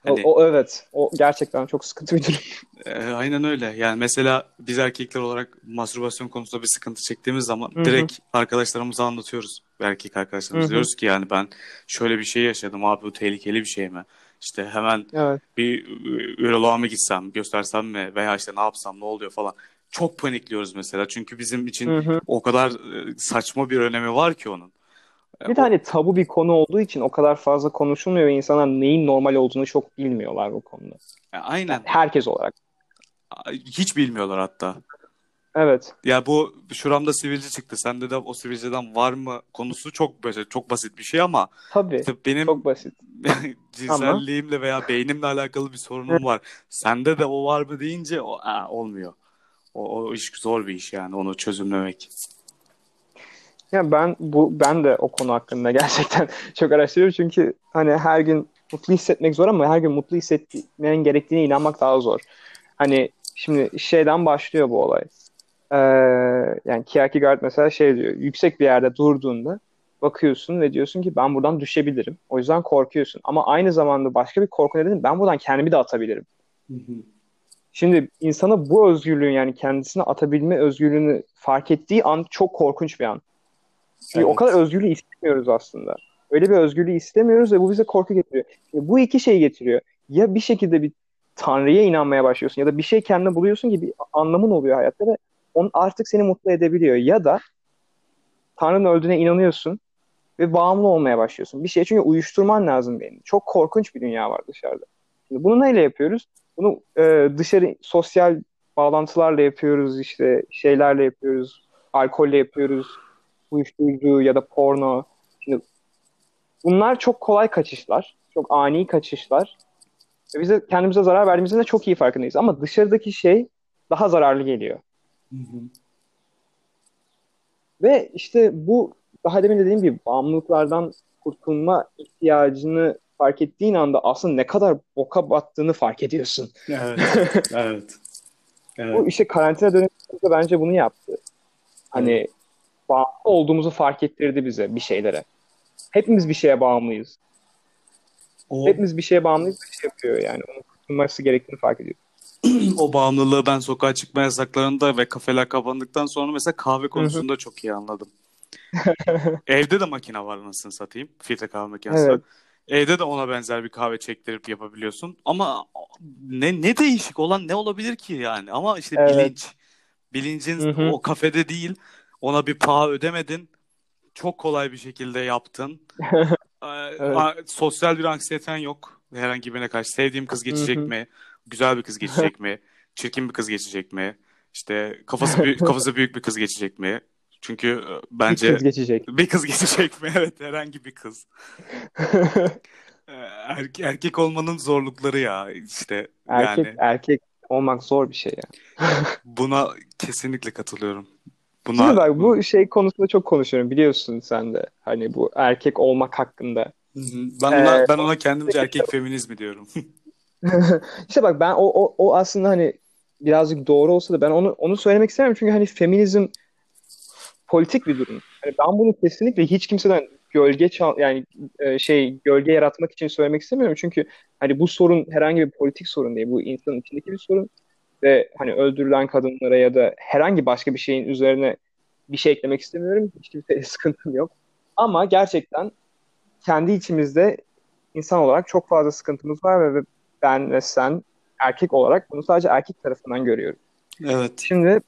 O, Hani o evet. O gerçekten çok sıkıntı bir durum. e, aynen öyle. Yani mesela biz erkekler olarak mastürbasyon konusunda bir sıkıntı çektiğimiz zaman Hı hı. direkt arkadaşlarımıza anlatıyoruz. Erkek arkadaşlarımız hı. diyoruz ki yani ben şöyle bir şey yaşadım abi bu tehlikeli bir şey mi? İşte hemen Evet. bir e, üroloğa mı gitsem, göstersem mi veya işte ne yapsam, ne oluyor falan. Çok panikliyoruz mesela. Çünkü bizim için Hı hı. o kadar e, saçma bir önemi var ki onun. E, Bir hani tabu bir konu olduğu için o kadar fazla konuşulmuyor ve insanlar neyin normal olduğunu çok bilmiyorlar bu konuda. e, Yani aynen. herkes olarak. Hiç bilmiyorlar hatta. Evet. Ya bu şuramda sivilce çıktı. Sende de o sivilceden var mı konusu çok böyle çok basit bir şey ama Tabii. işte benim Çok basit. Cinselliğimle veya beynimle alakalı bir sorunum var. Sende de o var mı deyince o aa, olmuyor. O, o iş zor bir iş yani onu çözümlemek. ya ben bu ben de o konu hakkında gerçekten çok araştırıyorum çünkü hani her gün mutlu hissetmek zor ama her gün mutlu hissetmenin gerektiğine inanmak daha zor. Hani şimdi şeyden başlıyor bu olay. Ee, yani Kierkegaard mesela şey diyor. Yüksek bir yerde durduğunda bakıyorsun ve diyorsun ki ben buradan düşebilirim. O yüzden korkuyorsun. Ama aynı zamanda başka bir korku nedeni ben buradan kendimi de atabilirim. Şimdi insana bu özgürlüğün yani kendisine atabilme özgürlüğünü fark ettiği an çok korkunç bir an. Çünkü o kadar Evet. özgürlüğü istemiyoruz aslında. Öyle bir özgürlüğü istemiyoruz ve bu bize korku getiriyor. Şimdi bu iki şey getiriyor. Ya bir şekilde bir Tanrı'ya inanmaya başlıyorsun ya da bir şey kendine buluyorsun ki bir anlamın oluyor hayatta ve onu artık seni mutlu edebiliyor. Ya da Tanrı'nın öldüğüne inanıyorsun ve bağımlı olmaya başlıyorsun. Bir şey çünkü uyuşturman lazım benim. Çok korkunç bir dünya var dışarıda. Şimdi bunu neyle yapıyoruz? Bunu e, dışarı sosyal bağlantılarla yapıyoruz, işte şeylerle yapıyoruz, alkolle yapıyoruz, uyuşturucu ya da porno. Şimdi bunlar çok kolay kaçışlar, çok ani kaçışlar. Ve bize kendimize zarar verdiğimizin de çok iyi farkındayız. Ama dışarıdaki şey daha zararlı geliyor. Hı hı. Ve işte bu daha demin dediğim gibi bağımlılıklardan kurtulma ihtiyacını fark ettiğin anda aslında ne kadar boka battığını fark ediyorsun. Evet. evet. Evet. Bu işte karantina döneminde bence bunu yaptı. Hani bağımlı olduğumuzu fark ettirdi bize bir şeylere. Hepimiz bir şeye bağımlıyız. O, Hepimiz bir şeye bağımlıyız bir şey yapıyor yani. Onun kurtulması gerektiğini fark ediyor. o bağımlılığı ben sokağa çıkma yasaklarında ve kafeler kapandıktan sonra mesela kahve konusunda çok iyi anladım. Evde de makine var nasıl satayım. Filtre kahve makinesi. Evet. Evde de ona benzer bir kahve çektirip yapabiliyorsun. Ama ne ne değişik olan ne olabilir ki yani? Ama işte Evet. bilinç. Bilincin Hı hı. o kafede değil. Ona bir paha ödemedin. Çok kolay bir şekilde yaptın. Ee, Evet. Sosyal bir anksiyeten yok. Herhangi birine karşı. Sevdiğim kız geçecek Hı hı. mi? Güzel bir kız geçecek mi? Çirkin bir kız geçecek mi? İşte kafası büyük, kafası büyük bir kız geçecek mi? Çünkü e, Bir bence kız geçecek. bir kız geçecek mi? Evet, herhangi bir kız. Ee, Erkek, erkek olmanın zorlukları ya işte Erkek yani erkek olmak zor bir şey ya. buna kesinlikle katılıyorum. Şimdi Buna bak bu şey konusunda çok konuşuyorum biliyorsun sen de. Hani bu erkek olmak hakkında. Ben ona Ee, ben ona kendimce erkek feminizmi diyorum. İşte bak ben o, o, o aslında hani birazcık doğru olsa da ben onu onu söylemek istemiyorum çünkü hani feminizm politik bir durum. Hani ben bunu kesinlikle hiç kimseden gölge çal yani e, şey gölge yaratmak için söylemek istemiyorum çünkü hani bu sorun herhangi bir politik sorun değil. Bu insanın içindeki bir sorun ve hani öldürülen kadınlara ya da herhangi başka bir şeyin üzerine bir şey eklemek istemiyorum. Hiç kimseye sıkıntım yok. Ama gerçekten kendi içimizde insan olarak çok fazla sıkıntımız var ve ve ben ve sen erkek olarak bunu sadece erkek tarafından görüyoruz. Evet. Şimdi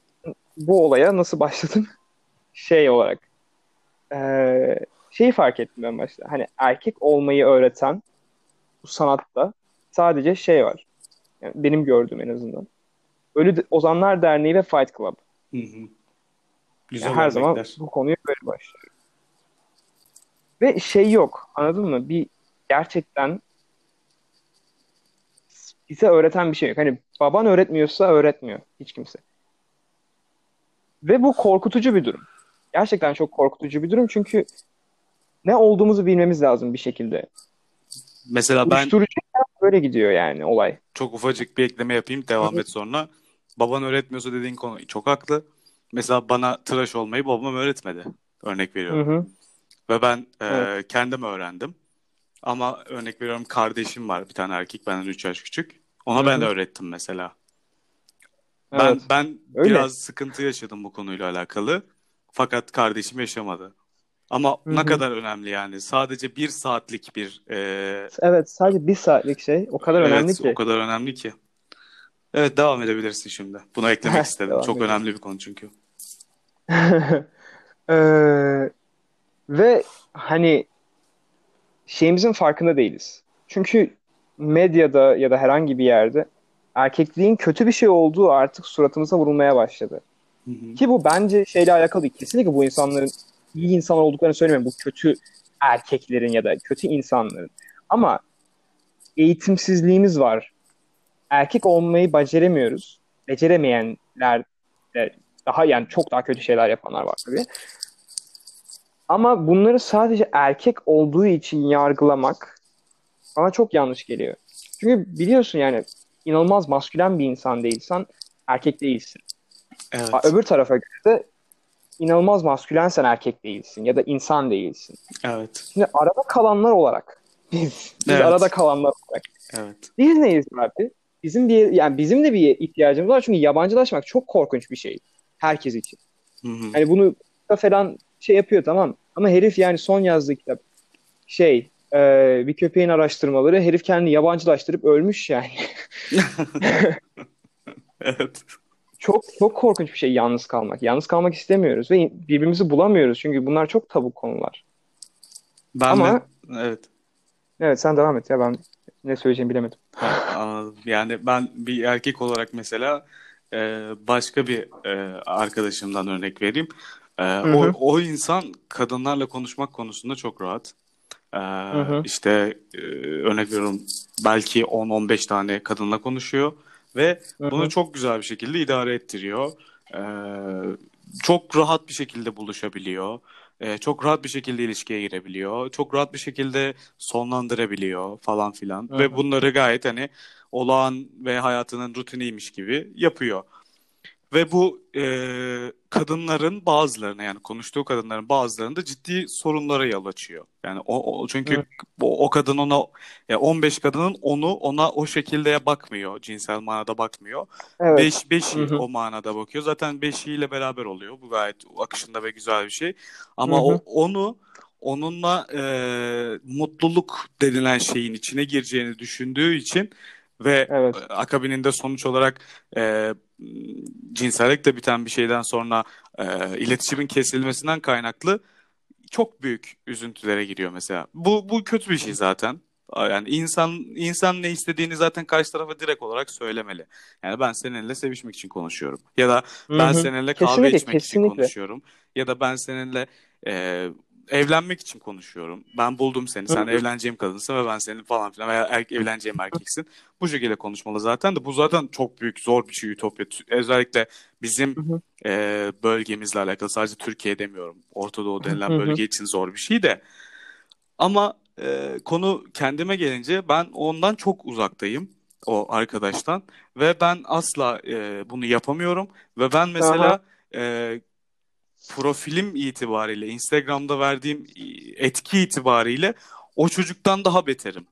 bu olaya nasıl başladım? Şey olarak eee, şeyi fark ettim ben başta. Hani erkek olmayı öğreten bu sanatta sadece şey var. Yani benim gördüğüm en azından. Ölü De- Ozanlar Derneği ve Fight Club. Hı hı. Güzel Yani her zaman bu konuya böyle başlıyorum. Ve şey yok. Anladın mı? Bir gerçekten bize öğreten bir şey yok. Hani baban öğretmiyorsa öğretmiyor hiç kimse. Ve bu korkutucu bir durum. Gerçekten çok korkutucu bir durum çünkü ne olduğumuzu bilmemiz lazım bir şekilde. Mesela ben böyle gidiyor yani olay. çok ufacık bir ekleme yapayım devam Hı. et sonra. Baban öğretmiyorsa dediğin konu çok haklı. Mesela bana tıraş olmayı babam öğretmedi. Örnek Hı veriyorum. hı. Ve ben e, Evet. kendim öğrendim. Ama örnek veriyorum kardeşim var bir tane erkek benden 3 yaş küçük. Ona Hı ben hı. öğrettim mesela. Ben Evet. ben Öyle. biraz sıkıntı yaşadım bu konuyla alakalı. Fakat kardeşim yaşamadı. Ama Hı ne kadar önemli yani. Sadece bir saatlik bir e, Evet sadece bir saatlik şey o kadar önemli evet ki. o kadar önemli ki. Evet devam edebilirsin şimdi. Bunu eklemek istedim. Çok edelim. önemli bir konu çünkü. Ee, ve hani şeyimizin farkında değiliz. Çünkü medyada ya da herhangi bir yerde erkekliğin kötü bir şey olduğu artık suratımıza vurulmaya başladı. Hı hı. Ki bu bence şeyle alakalı değil. Kesinlikle bu insanların iyi insanlar olduklarını söylemiyorum. Bu kötü erkeklerin ya da kötü insanların. Ama eğitimsizliğimiz var. Erkek olmayı beceremiyoruz. Beceremeyenler daha yani çok daha kötü şeyler yapanlar var tabii. Ama bunları sadece erkek olduğu için yargılamak bana çok yanlış geliyor. Çünkü biliyorsun yani inanılmaz maskülen bir insan değilsen erkek değilsin. Evet. Öbür tarafa göre de inanılmaz maskülensen erkek değilsin ya da insan değilsin. Evet. Şimdi arada kalanlar olarak biz, biz Evet. arada kalanlar olarak Evet. biz neyiz abi? Bizim bir yani bizim de bir ihtiyacımız var çünkü yabancılaşmak çok korkunç bir şey herkes için. Hı hı. Hani bunu da falan şey yapıyor tamam ama herif yani son yazdığı kitap şey Ee, bir köpeğin araştırmaları herif kendini yabancılaştırıp ölmüş yani. Evet. Çok çok korkunç bir şey yalnız kalmak. Yalnız kalmak istemiyoruz ve birbirimizi bulamıyoruz çünkü bunlar çok tabu konular. Ben Ama de evet. evet sen devam et ya ben ne söyleyeceğimi bilemedim. Anladım. Yani ben bir erkek olarak mesela e, başka bir e, arkadaşımdan örnek vereyim. E, o, o insan kadınlarla konuşmak konusunda çok rahat. E, Hı hı. işte e, örnek veriyorum belki 10-15 tane kadınla konuşuyor ve Hı bunu çok güzel bir şekilde idare ettiriyor. E, çok rahat bir şekilde buluşabiliyor. E, çok rahat bir şekilde ilişkiye girebiliyor. Çok rahat bir şekilde sonlandırabiliyor falan filan. Hı Ve bunları gayet hani olağan ve hayatının rutiniymiş gibi yapıyor. Ve bu e, kadınların bazılarına yani konuştuğu kadınların bazılarında ciddi sorunlara yol açıyor. Yani o, o çünkü Hı. o, o kadın ona ya 15 kadının onu ona o şekilde bakmıyor. Cinsel manada bakmıyor. Evet. 5 5 Hı hı. o manada bakıyor. Zaten 5'iyle beraber oluyor. Bu gayet akışında ve güzel bir şey. Ama o hı. onu onunla e, mutluluk denilen şeyin içine gireceğini düşündüğü için ve Evet. akabininde sonuç olarak e, cinsellikle biten bir şeyden sonra e, iletişimin kesilmesinden kaynaklı çok büyük üzüntülere giriyor mesela. Bu bu kötü bir şey zaten. Yani insan insan ne istediğini zaten karşı tarafa direkt olarak söylemeli. Yani ben seninle sevişmek için konuşuyorum. Ya da ben hı. seninle kahve Kesinlikle, içmek için kesinlikle. konuşuyorum. Ya da ben seninle e, evlenmek için konuşuyorum. Ben buldum seni. Sen hı. evleneceğim kadınsın ve ben senin falan filan veya er, evleneceğim erkeksin. Bu şekilde konuşmalı zaten de bu zaten çok büyük zor bir şey ütopya. Özellikle bizim Hı hı. e, bölgemizle alakalı sadece Türkiye demiyorum. Orta Doğu denilen bölge için zor bir şey de. Ama e, konu kendime gelince ben ondan çok uzaktayım o arkadaştan ve ben asla e, bunu yapamıyorum ve ben Aha. mesela e, profilim itibariyle Instagram'da verdiğim etki itibariyle o çocuktan daha beterim.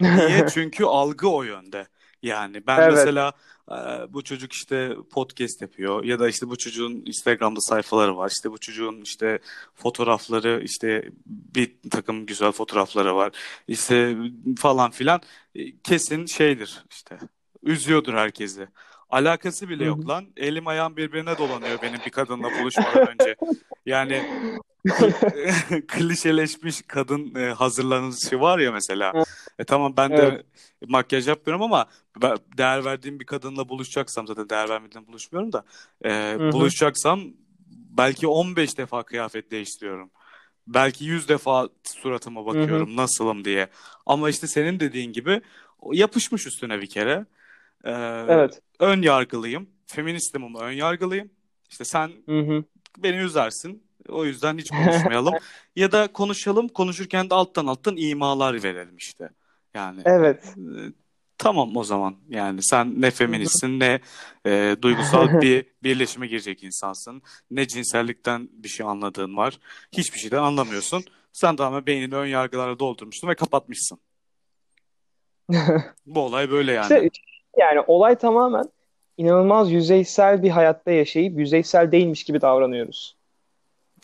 Niye? Çünkü algı o yönde. Yani ben Evet. mesela e, bu çocuk işte podcast yapıyor ya da işte bu çocuğun Instagram'da sayfaları var. İşte bu çocuğun işte fotoğrafları işte bir takım güzel fotoğrafları var. İşte falan filan E, kesin şeydir işte. Üzüyordur herkesi. Alakası bile yok lan. Elim ayağım birbirine dolanıyor benim bir kadınla buluşmadan önce. Yani kl- klişeleşmiş kadın e, hazırlanışı var ya mesela. E tamam ben de Evet. makyaj yapmıyorum ama ben değer verdiğim bir kadınla buluşacaksam zaten değer vermeden buluşmuyorum da e, buluşacaksam belki 15 defa kıyafet değiştiriyorum. Belki 100 defa suratıma bakıyorum nasılım diye. Ama işte senin dediğin gibi yapışmış üstüne bir kere. E, Evet. ön yargılıyım. Feministim ama ön yargılıyım. İşte sen Hı hı. beni üzersin. O yüzden hiç konuşmayalım. Ya da konuşalım, konuşurken de alttan alttan imalar verelim işte. Yani Evet. e, tamam o zaman. Yani sen ne feministsin ne e, duygusal bir birleşime girecek insansın. Ne cinsellikten bir şey anladığın var. Hiçbir şeyden anlamıyorsun. Sen tamamen beynini ön yargılarla doldurmuşsun ve kapatmışsın. Bu olay böyle yani. İşte yani olay tamamen inanılmaz yüzeysel bir hayatta yaşayıp yüzeysel değilmiş gibi davranıyoruz.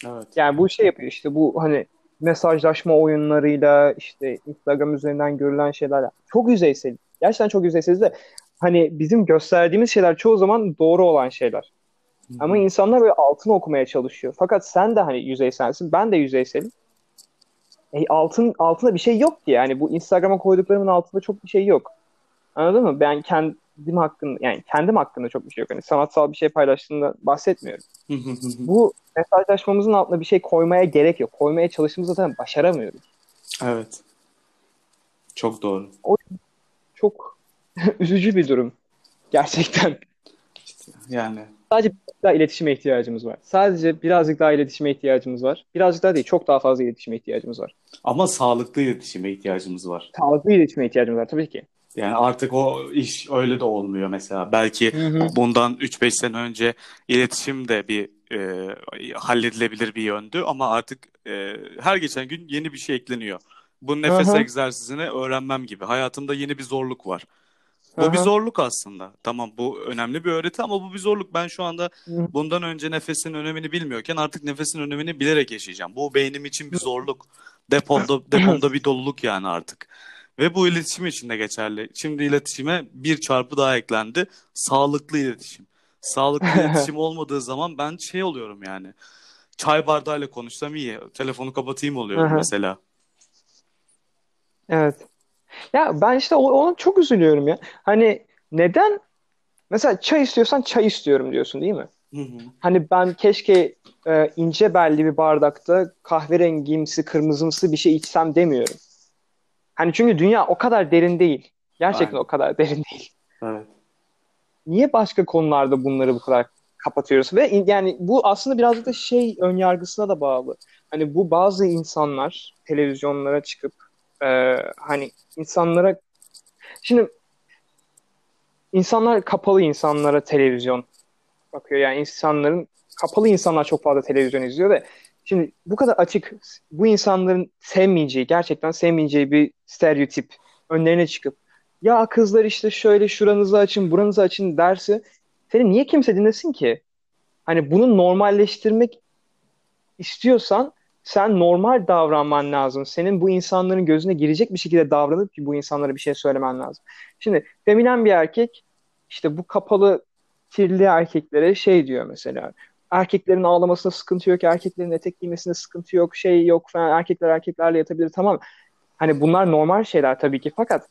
Evet. Yani bu şey yapıyor işte bu hani mesajlaşma oyunlarıyla işte Instagram üzerinden görülen şeylerle çok yüzeysel. Gerçekten çok yüzeysel de hani bizim gösterdiğimiz şeyler çoğu zaman doğru olan şeyler. Hı Ama insanlar böyle altını okumaya çalışıyor. Fakat sen de hani yüzeyselsin, ben de yüzeyselim. E, altın altında bir şey yok ki yani bu Instagram'a koyduklarımın altında çok bir şey yok. Anladın mı? Ben kendim hakkında yani kendim hakkında çok bir şey yok. Hani sanatsal bir şey paylaştığında bahsetmiyorum. Bu mesajlaşmamızın altına bir şey koymaya gerek yok. Koymaya çalıştığımızda zaten başaramıyoruz. Evet. Çok doğru. O çok üzücü bir durum. Gerçekten. Yani Sadece birazcık daha iletişime ihtiyacımız var. Sadece birazcık daha iletişime ihtiyacımız var. Birazcık daha değil, çok daha fazla iletişime ihtiyacımız var. ama sağlıklı iletişime ihtiyacımız var. Sağlıklı iletişime ihtiyacımız var tabii ki. Yani artık o iş öyle de olmuyor mesela. Belki Hı hı. bundan 3-5 sene önce iletişim de bir e, halledilebilir bir yöndü ama artık e, her geçen gün yeni bir şey ekleniyor. Bu nefes Aha. egzersizini öğrenmem gibi. Hayatımda yeni bir zorluk var. Bu bir Aha. zorluk aslında. Tamam bu önemli bir öğreti ama bu bir zorluk. Ben şu anda Hı. bundan önce nefesin önemini bilmiyorken artık nefesin önemini bilerek yaşayacağım. Bu beynim için bir zorluk. Depomda, depomda bir doluluk yani artık. Ve bu iletişim için de geçerli. Şimdi iletişime bir çarpı daha eklendi. Sağlıklı iletişim. Sağlıklı iletişim olmadığı zaman ben şey oluyorum yani. Çay bardağıyla konuşsam iyi. Telefonu kapatayım oluyorum mesela. Evet. Ya ben işte ona çok üzülüyorum ya. Hani neden mesela çay istiyorsan çay istiyorum diyorsun değil mi? Hı hı. Hani ben keşke e, ince belli bir bardakta kahverengimsi, kırmızımsı bir şey içsem demiyorum. Hani çünkü dünya o kadar derin değil. Gerçekten Aynen. o kadar derin değil. Evet. Niye başka konularda bunları bu kadar kapatıyoruz? Ve yani bu aslında birazcık da şey ön yargısına da bağlı. Hani bu bazı insanlar televizyonlara çıkıp e, hani insanlara şimdi insanlar kapalı insanlara televizyon bakıyor. Yani insanların kapalı insanlar çok fazla televizyon izliyor ve şimdi bu kadar açık bu insanların sevmeyeceği, gerçekten sevmeyeceği bir stereotip önlerine çıkıp ya kızlar işte şöyle şuranızı açın, buranızı açın derse seni niye kimse dinlesin ki? Hani bunu normalleştirmek istiyorsan sen normal davranman lazım. Senin bu insanların gözüne girecek bir şekilde davranıp ki bu insanlara bir şey söylemen lazım. Şimdi feminen bir erkek işte bu kapalı kirli erkeklere şey diyor mesela. Erkeklerin ağlamasına sıkıntı yok, erkeklerin etek giymesine sıkıntı yok, şey yok falan. Erkekler erkeklerle yatabilir tamam. Hani bunlar normal şeyler tabii ki fakat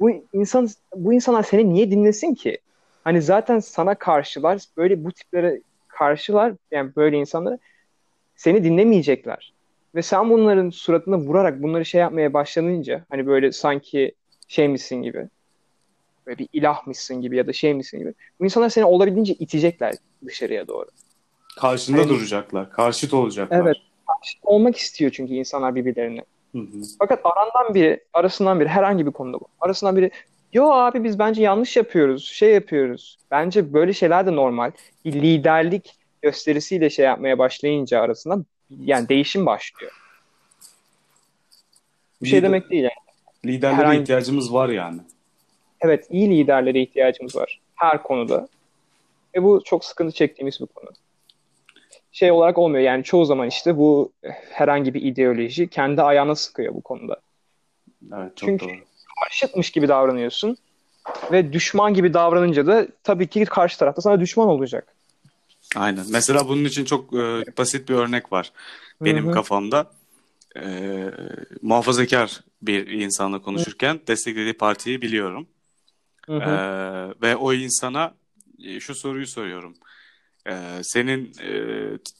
bu insan bu insanlar seni niye dinlesin ki? Hani zaten sana karşılar, böyle bu tiplere karşılar yani böyle insanları seni dinlemeyecekler. Ve sen bunların suratına vurarak bunları şey yapmaya başlanınca hani böyle sanki şey misin gibi böyle bir ilahmışsın gibi ya da şey misin gibi. Bu insanlar seni olabildiğince itecekler dışarıya doğru. Karşında Hani- duracaklar. Karşıt olacaklar. Evet. Olmak istiyor çünkü insanlar birbirlerine. Hı hı. Fakat arandan biri, arasından biri herhangi bir konuda bu. Arasından biri yo abi biz bence yanlış yapıyoruz, şey yapıyoruz. Bence böyle şeyler de normal. Bir liderlik gösterisiyle şey yapmaya başlayınca arasında yani değişim başlıyor. Bir şey Lider- demek değil yani. Liderlere Herhangi- ihtiyacımız var yani. Evet iyi liderlere ihtiyacımız var her konuda. Ve bu çok sıkıntı çektiğimiz bir konu. Şey olarak olmuyor yani çoğu zaman işte bu herhangi bir ideoloji kendi ayağına sıkıyor bu konuda. Evet çok Çünkü- doğru. karşıtmış gibi davranıyorsun ve düşman gibi davranınca da tabii ki karşı tarafta sana düşman olacak. Aynen. Mesela bunun için çok e, basit bir örnek var benim Hı hı. kafamda. E, muhafazakar bir insanla konuşurken desteklediği partiyi biliyorum. E, ve o insana e, şu soruyu soruyorum. E, senin e,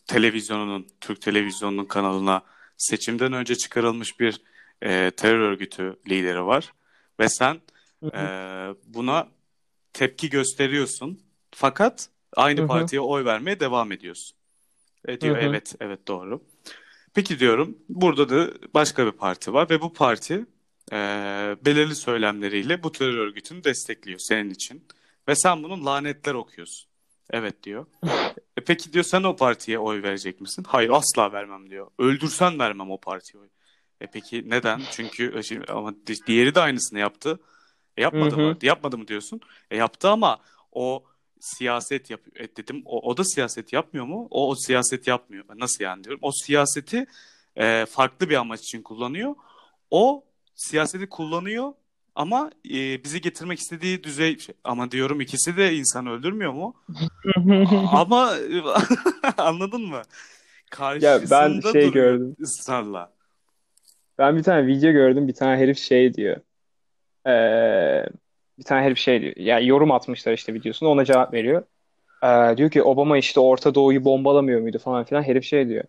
televizyonunun, Türk televizyonunun kanalına seçimden önce çıkarılmış bir e, terör örgütü lideri var. Ve sen Hı hı. Ee, buna tepki gösteriyorsun. Fakat aynı Hı hı. partiye oy vermeye devam ediyorsun. E diyor Hı hı. evet evet doğru. Peki diyorum burada da başka bir parti var ve bu parti e, belirli söylemleriyle bu terör örgütünü destekliyor senin için. Ve sen bunun lanetler okuyorsun. Evet diyor. E peki diyor sen o partiye oy verecek misin? Hayır asla vermem diyor. Öldürsen vermem o partiye oy. E peki neden? Çünkü e, şimdi, ama di- diğeri de aynısını yaptı. E yapmadı Hı hı. mı? Yapmadı mı diyorsun? E yaptı ama o siyaset yapıyor. E dedim o, o da siyaset yapmıyor mu? O, o siyaset yapmıyor. Nasıl yani diyorum. O siyaseti e, farklı bir amaç için kullanıyor. O siyaseti kullanıyor ama e, bizi getirmek istediği düzey şey. Ama diyorum ikisi de insan öldürmüyor mu? Ama anladın mı? Ya ben Karşısında şey gördüm. ısrarla. Ben bir tane video gördüm. Bir tane herif şey diyor. Ee, bir tane herif şey diyor. Yani yorum atmışlar işte videosuna ona cevap veriyor. Ee, diyor ki Obama işte Orta Doğu'yu bombalamıyor muydu falan filan. Herif şey diyor.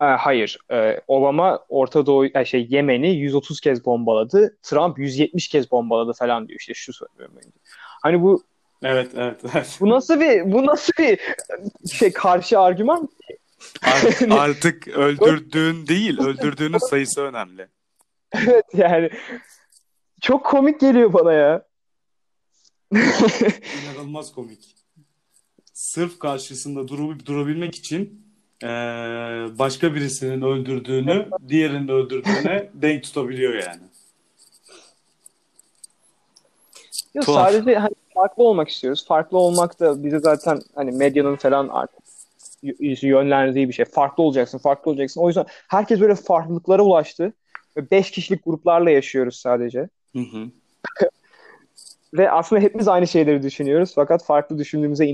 "Ee, hayır. Ee, Obama Orta Doğu yani şey Yemen'i 130 kez bombaladı. Trump 170 kez bombaladı falan diyor. İşte şu söylüyorum. Hani bu Evet, evet, evet. bu nasıl bir bu nasıl bir şey karşı argüman? Art- artık öldürdüğün değil, öldürdüğünün sayısı önemli. Evet yani çok komik geliyor bana ya. İnanılmaz komik. Sırf karşısında duru- durabilmek için eee, başka birisinin öldürdüğünü diğerinin öldürdüğüne denk tutabiliyor yani. Yok, Tuhaf. sadece hani farklı olmak istiyoruz. Farklı olmak da bize zaten hani medyanın falan artık yönlendirdiği bir şey. Farklı olacaksın, farklı olacaksın. O yüzden herkes böyle farklılıklara ulaştı. Ve beş kişilik gruplarla yaşıyoruz sadece. Hı hı. Ve aslında hepimiz aynı şeyleri düşünüyoruz. Fakat farklı düşündüğümüze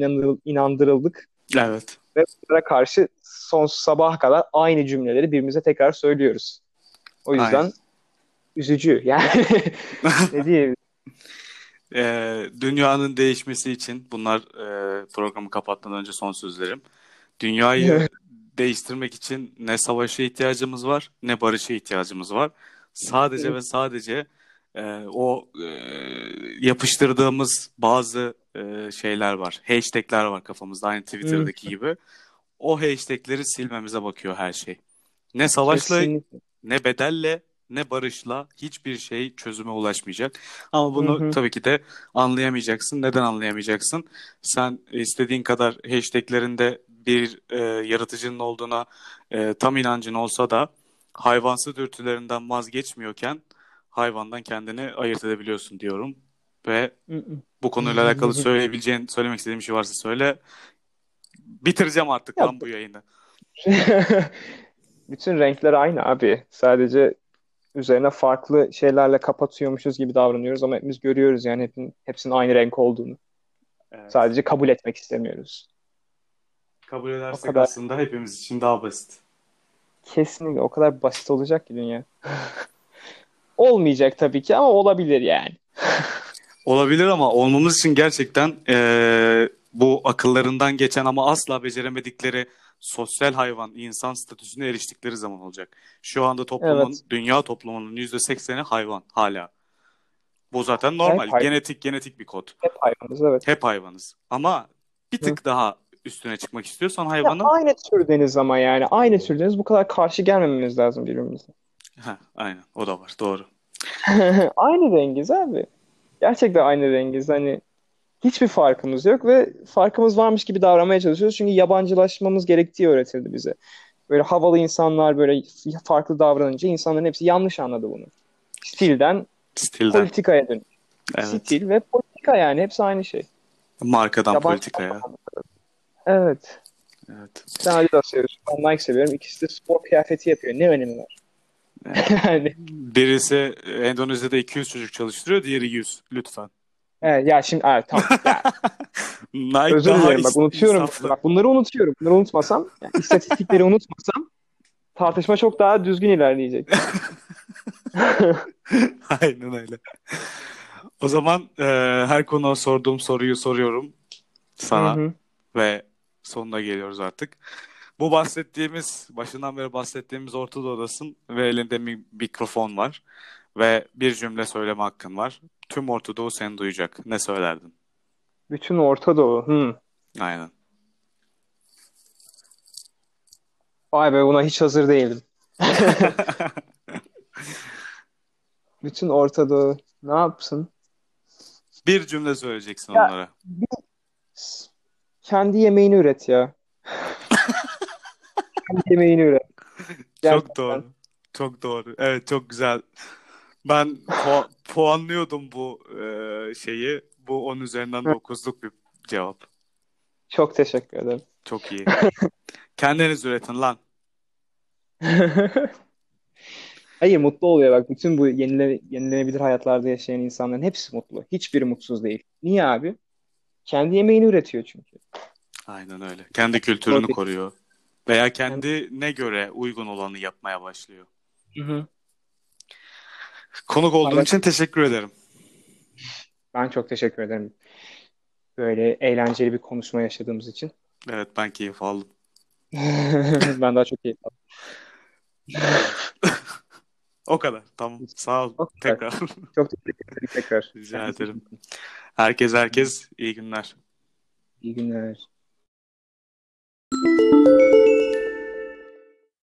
inandırıldık. Evet. Ve bunlara karşı son sabaha kadar aynı cümleleri birbirimize tekrar söylüyoruz. O yüzden Aynen. üzücü. Yani ne diyeyim? Ee, dünyanın değişmesi için bunlar e, programı kapatmadan önce son sözlerim. Dünyayı değiştirmek için ne savaşa ihtiyacımız var ne barışa ihtiyacımız var. Sadece ve sadece e, o e, yapıştırdığımız bazı e, şeyler var. Hashtagler var kafamızda aynı Twitter'daki gibi. O hashtagleri silmemize bakıyor her şey. Ne savaşla Kesinlikle. ne bedelle ne barışla hiçbir şey çözüme ulaşmayacak. Ama bunu Hı hı. tabii ki de anlayamayacaksın. Neden anlayamayacaksın? Sen istediğin kadar hashtaglerinde bir e, yaratıcının olduğuna e, tam inancın olsa da hayvansı dürtülerinden vazgeçmiyorken hayvandan kendini ayırt edebiliyorsun diyorum. Ve bu konuyla alakalı söyleyebileceğin, söylemek istediğin bir şey varsa söyle. Bitireceğim artık Ya- lan bu yayını. Bütün renkler aynı abi. Sadece üzerine farklı şeylerle kapatıyormuşuz gibi davranıyoruz ama hepimiz görüyoruz yani hepin, hepsinin aynı renk olduğunu. Evet. Sadece kabul etmek istemiyoruz. Kabul edersek kadar. aslında hepimiz için daha basit. Kesinlikle o kadar basit olacak ki dünya. Olmayacak tabii ki ama olabilir yani. Olabilir ama olmamız için gerçekten eee, bu akıllarından geçen ama asla beceremedikleri sosyal hayvan, insan statüsüne eriştikleri zaman olacak. Şu anda toplumun, Evet. dünya toplumunun %80'i hayvan hala. Bu zaten normal. Hep. Genetik genetik bir kod. Hep hayvanız evet. Hep hayvanız. Ama bir tık daha üstüne çıkmak istiyorsan Ya hayvanın aynı türdeniz ama yani aynı türdeniz bu kadar karşı gelmememiz lazım birbirimize. Heh, aynen o da var doğru. Aynı rengiz abi. Gerçekten aynı rengiz. Hani hiçbir farkımız yok ve farkımız varmış gibi davranmaya çalışıyoruz. Çünkü yabancılaşmamız gerektiği öğretildi bize. Böyle havalı insanlar böyle farklı davranınca insanların hepsi yanlış anladı bunu. Stilden Stilden. politikaya dönüş. Evet. Stil ve politika yani hepsi aynı şey. Markadan Yabancı politikaya. Evet. Evet. Sen Adidas seviyorsun. Ben Nike seviyorum. İkisi de spor kıyafeti yapıyor. Ne önemi var? Yani, Birisi Endonezya'da 200 çocuk çalıştırıyor, diğeri 100. Lütfen. evet, ya şimdi evet, tamam. Ya, Nike özür dilerim bak unutuyorum. insaflı. Bak bunları unutuyorum. Bunları unutmasam, yani istatistikleri unutmasam tartışma çok daha düzgün ilerleyecek. Aynen öyle. O zaman e, her konuya sorduğum soruyu soruyorum sana Hı hı. ve sonuna geliyoruz artık. Bu bahsettiğimiz, başından beri bahsettiğimiz Orta Doğu'dasın ve elinde bir mikrofon var ve bir cümle söyleme hakkın var. Tüm Orta Doğu seni duyacak. Ne söylerdin? Bütün Orta Doğu. Hı. Aynen. Vay be buna hiç hazır değildim. Bütün Orta Doğu ne yapsın? Bir cümle söyleyeceksin Ya- onlara. Kendi yemeğini üret ya. Yemeğini üret. Çok doğru. Çok doğru. Evet çok güzel. Ben pu- puanlıyordum bu e, şeyi. Bu 10 üzerinden 9'luk bir cevap. Çok teşekkür ederim. Çok iyi. Kendiniz üretin lan. Hayır mutlu oluyor bak. Bütün bu yenile, yenilenebilir hayatlarda yaşayan insanların hepsi mutlu. Hiçbiri mutsuz değil. Niye abi? Kendi yemeğini üretiyor çünkü. Aynen öyle. Kendi kültürünü koruyor. Veya kendine göre uygun olanı yapmaya başlıyor. Hı hı. Konuk olduğun için teşekkür ederim. Ben çok teşekkür ederim. Böyle eğlenceli bir konuşma yaşadığımız için. Evet ben keyif aldım. Ben daha çok iyi. O kadar. Tamam. Sağ ol. Tekrar. Çok teşekkür ederim tekrar. Rica ederim. Herkes herkes iyi günler. İyi günler.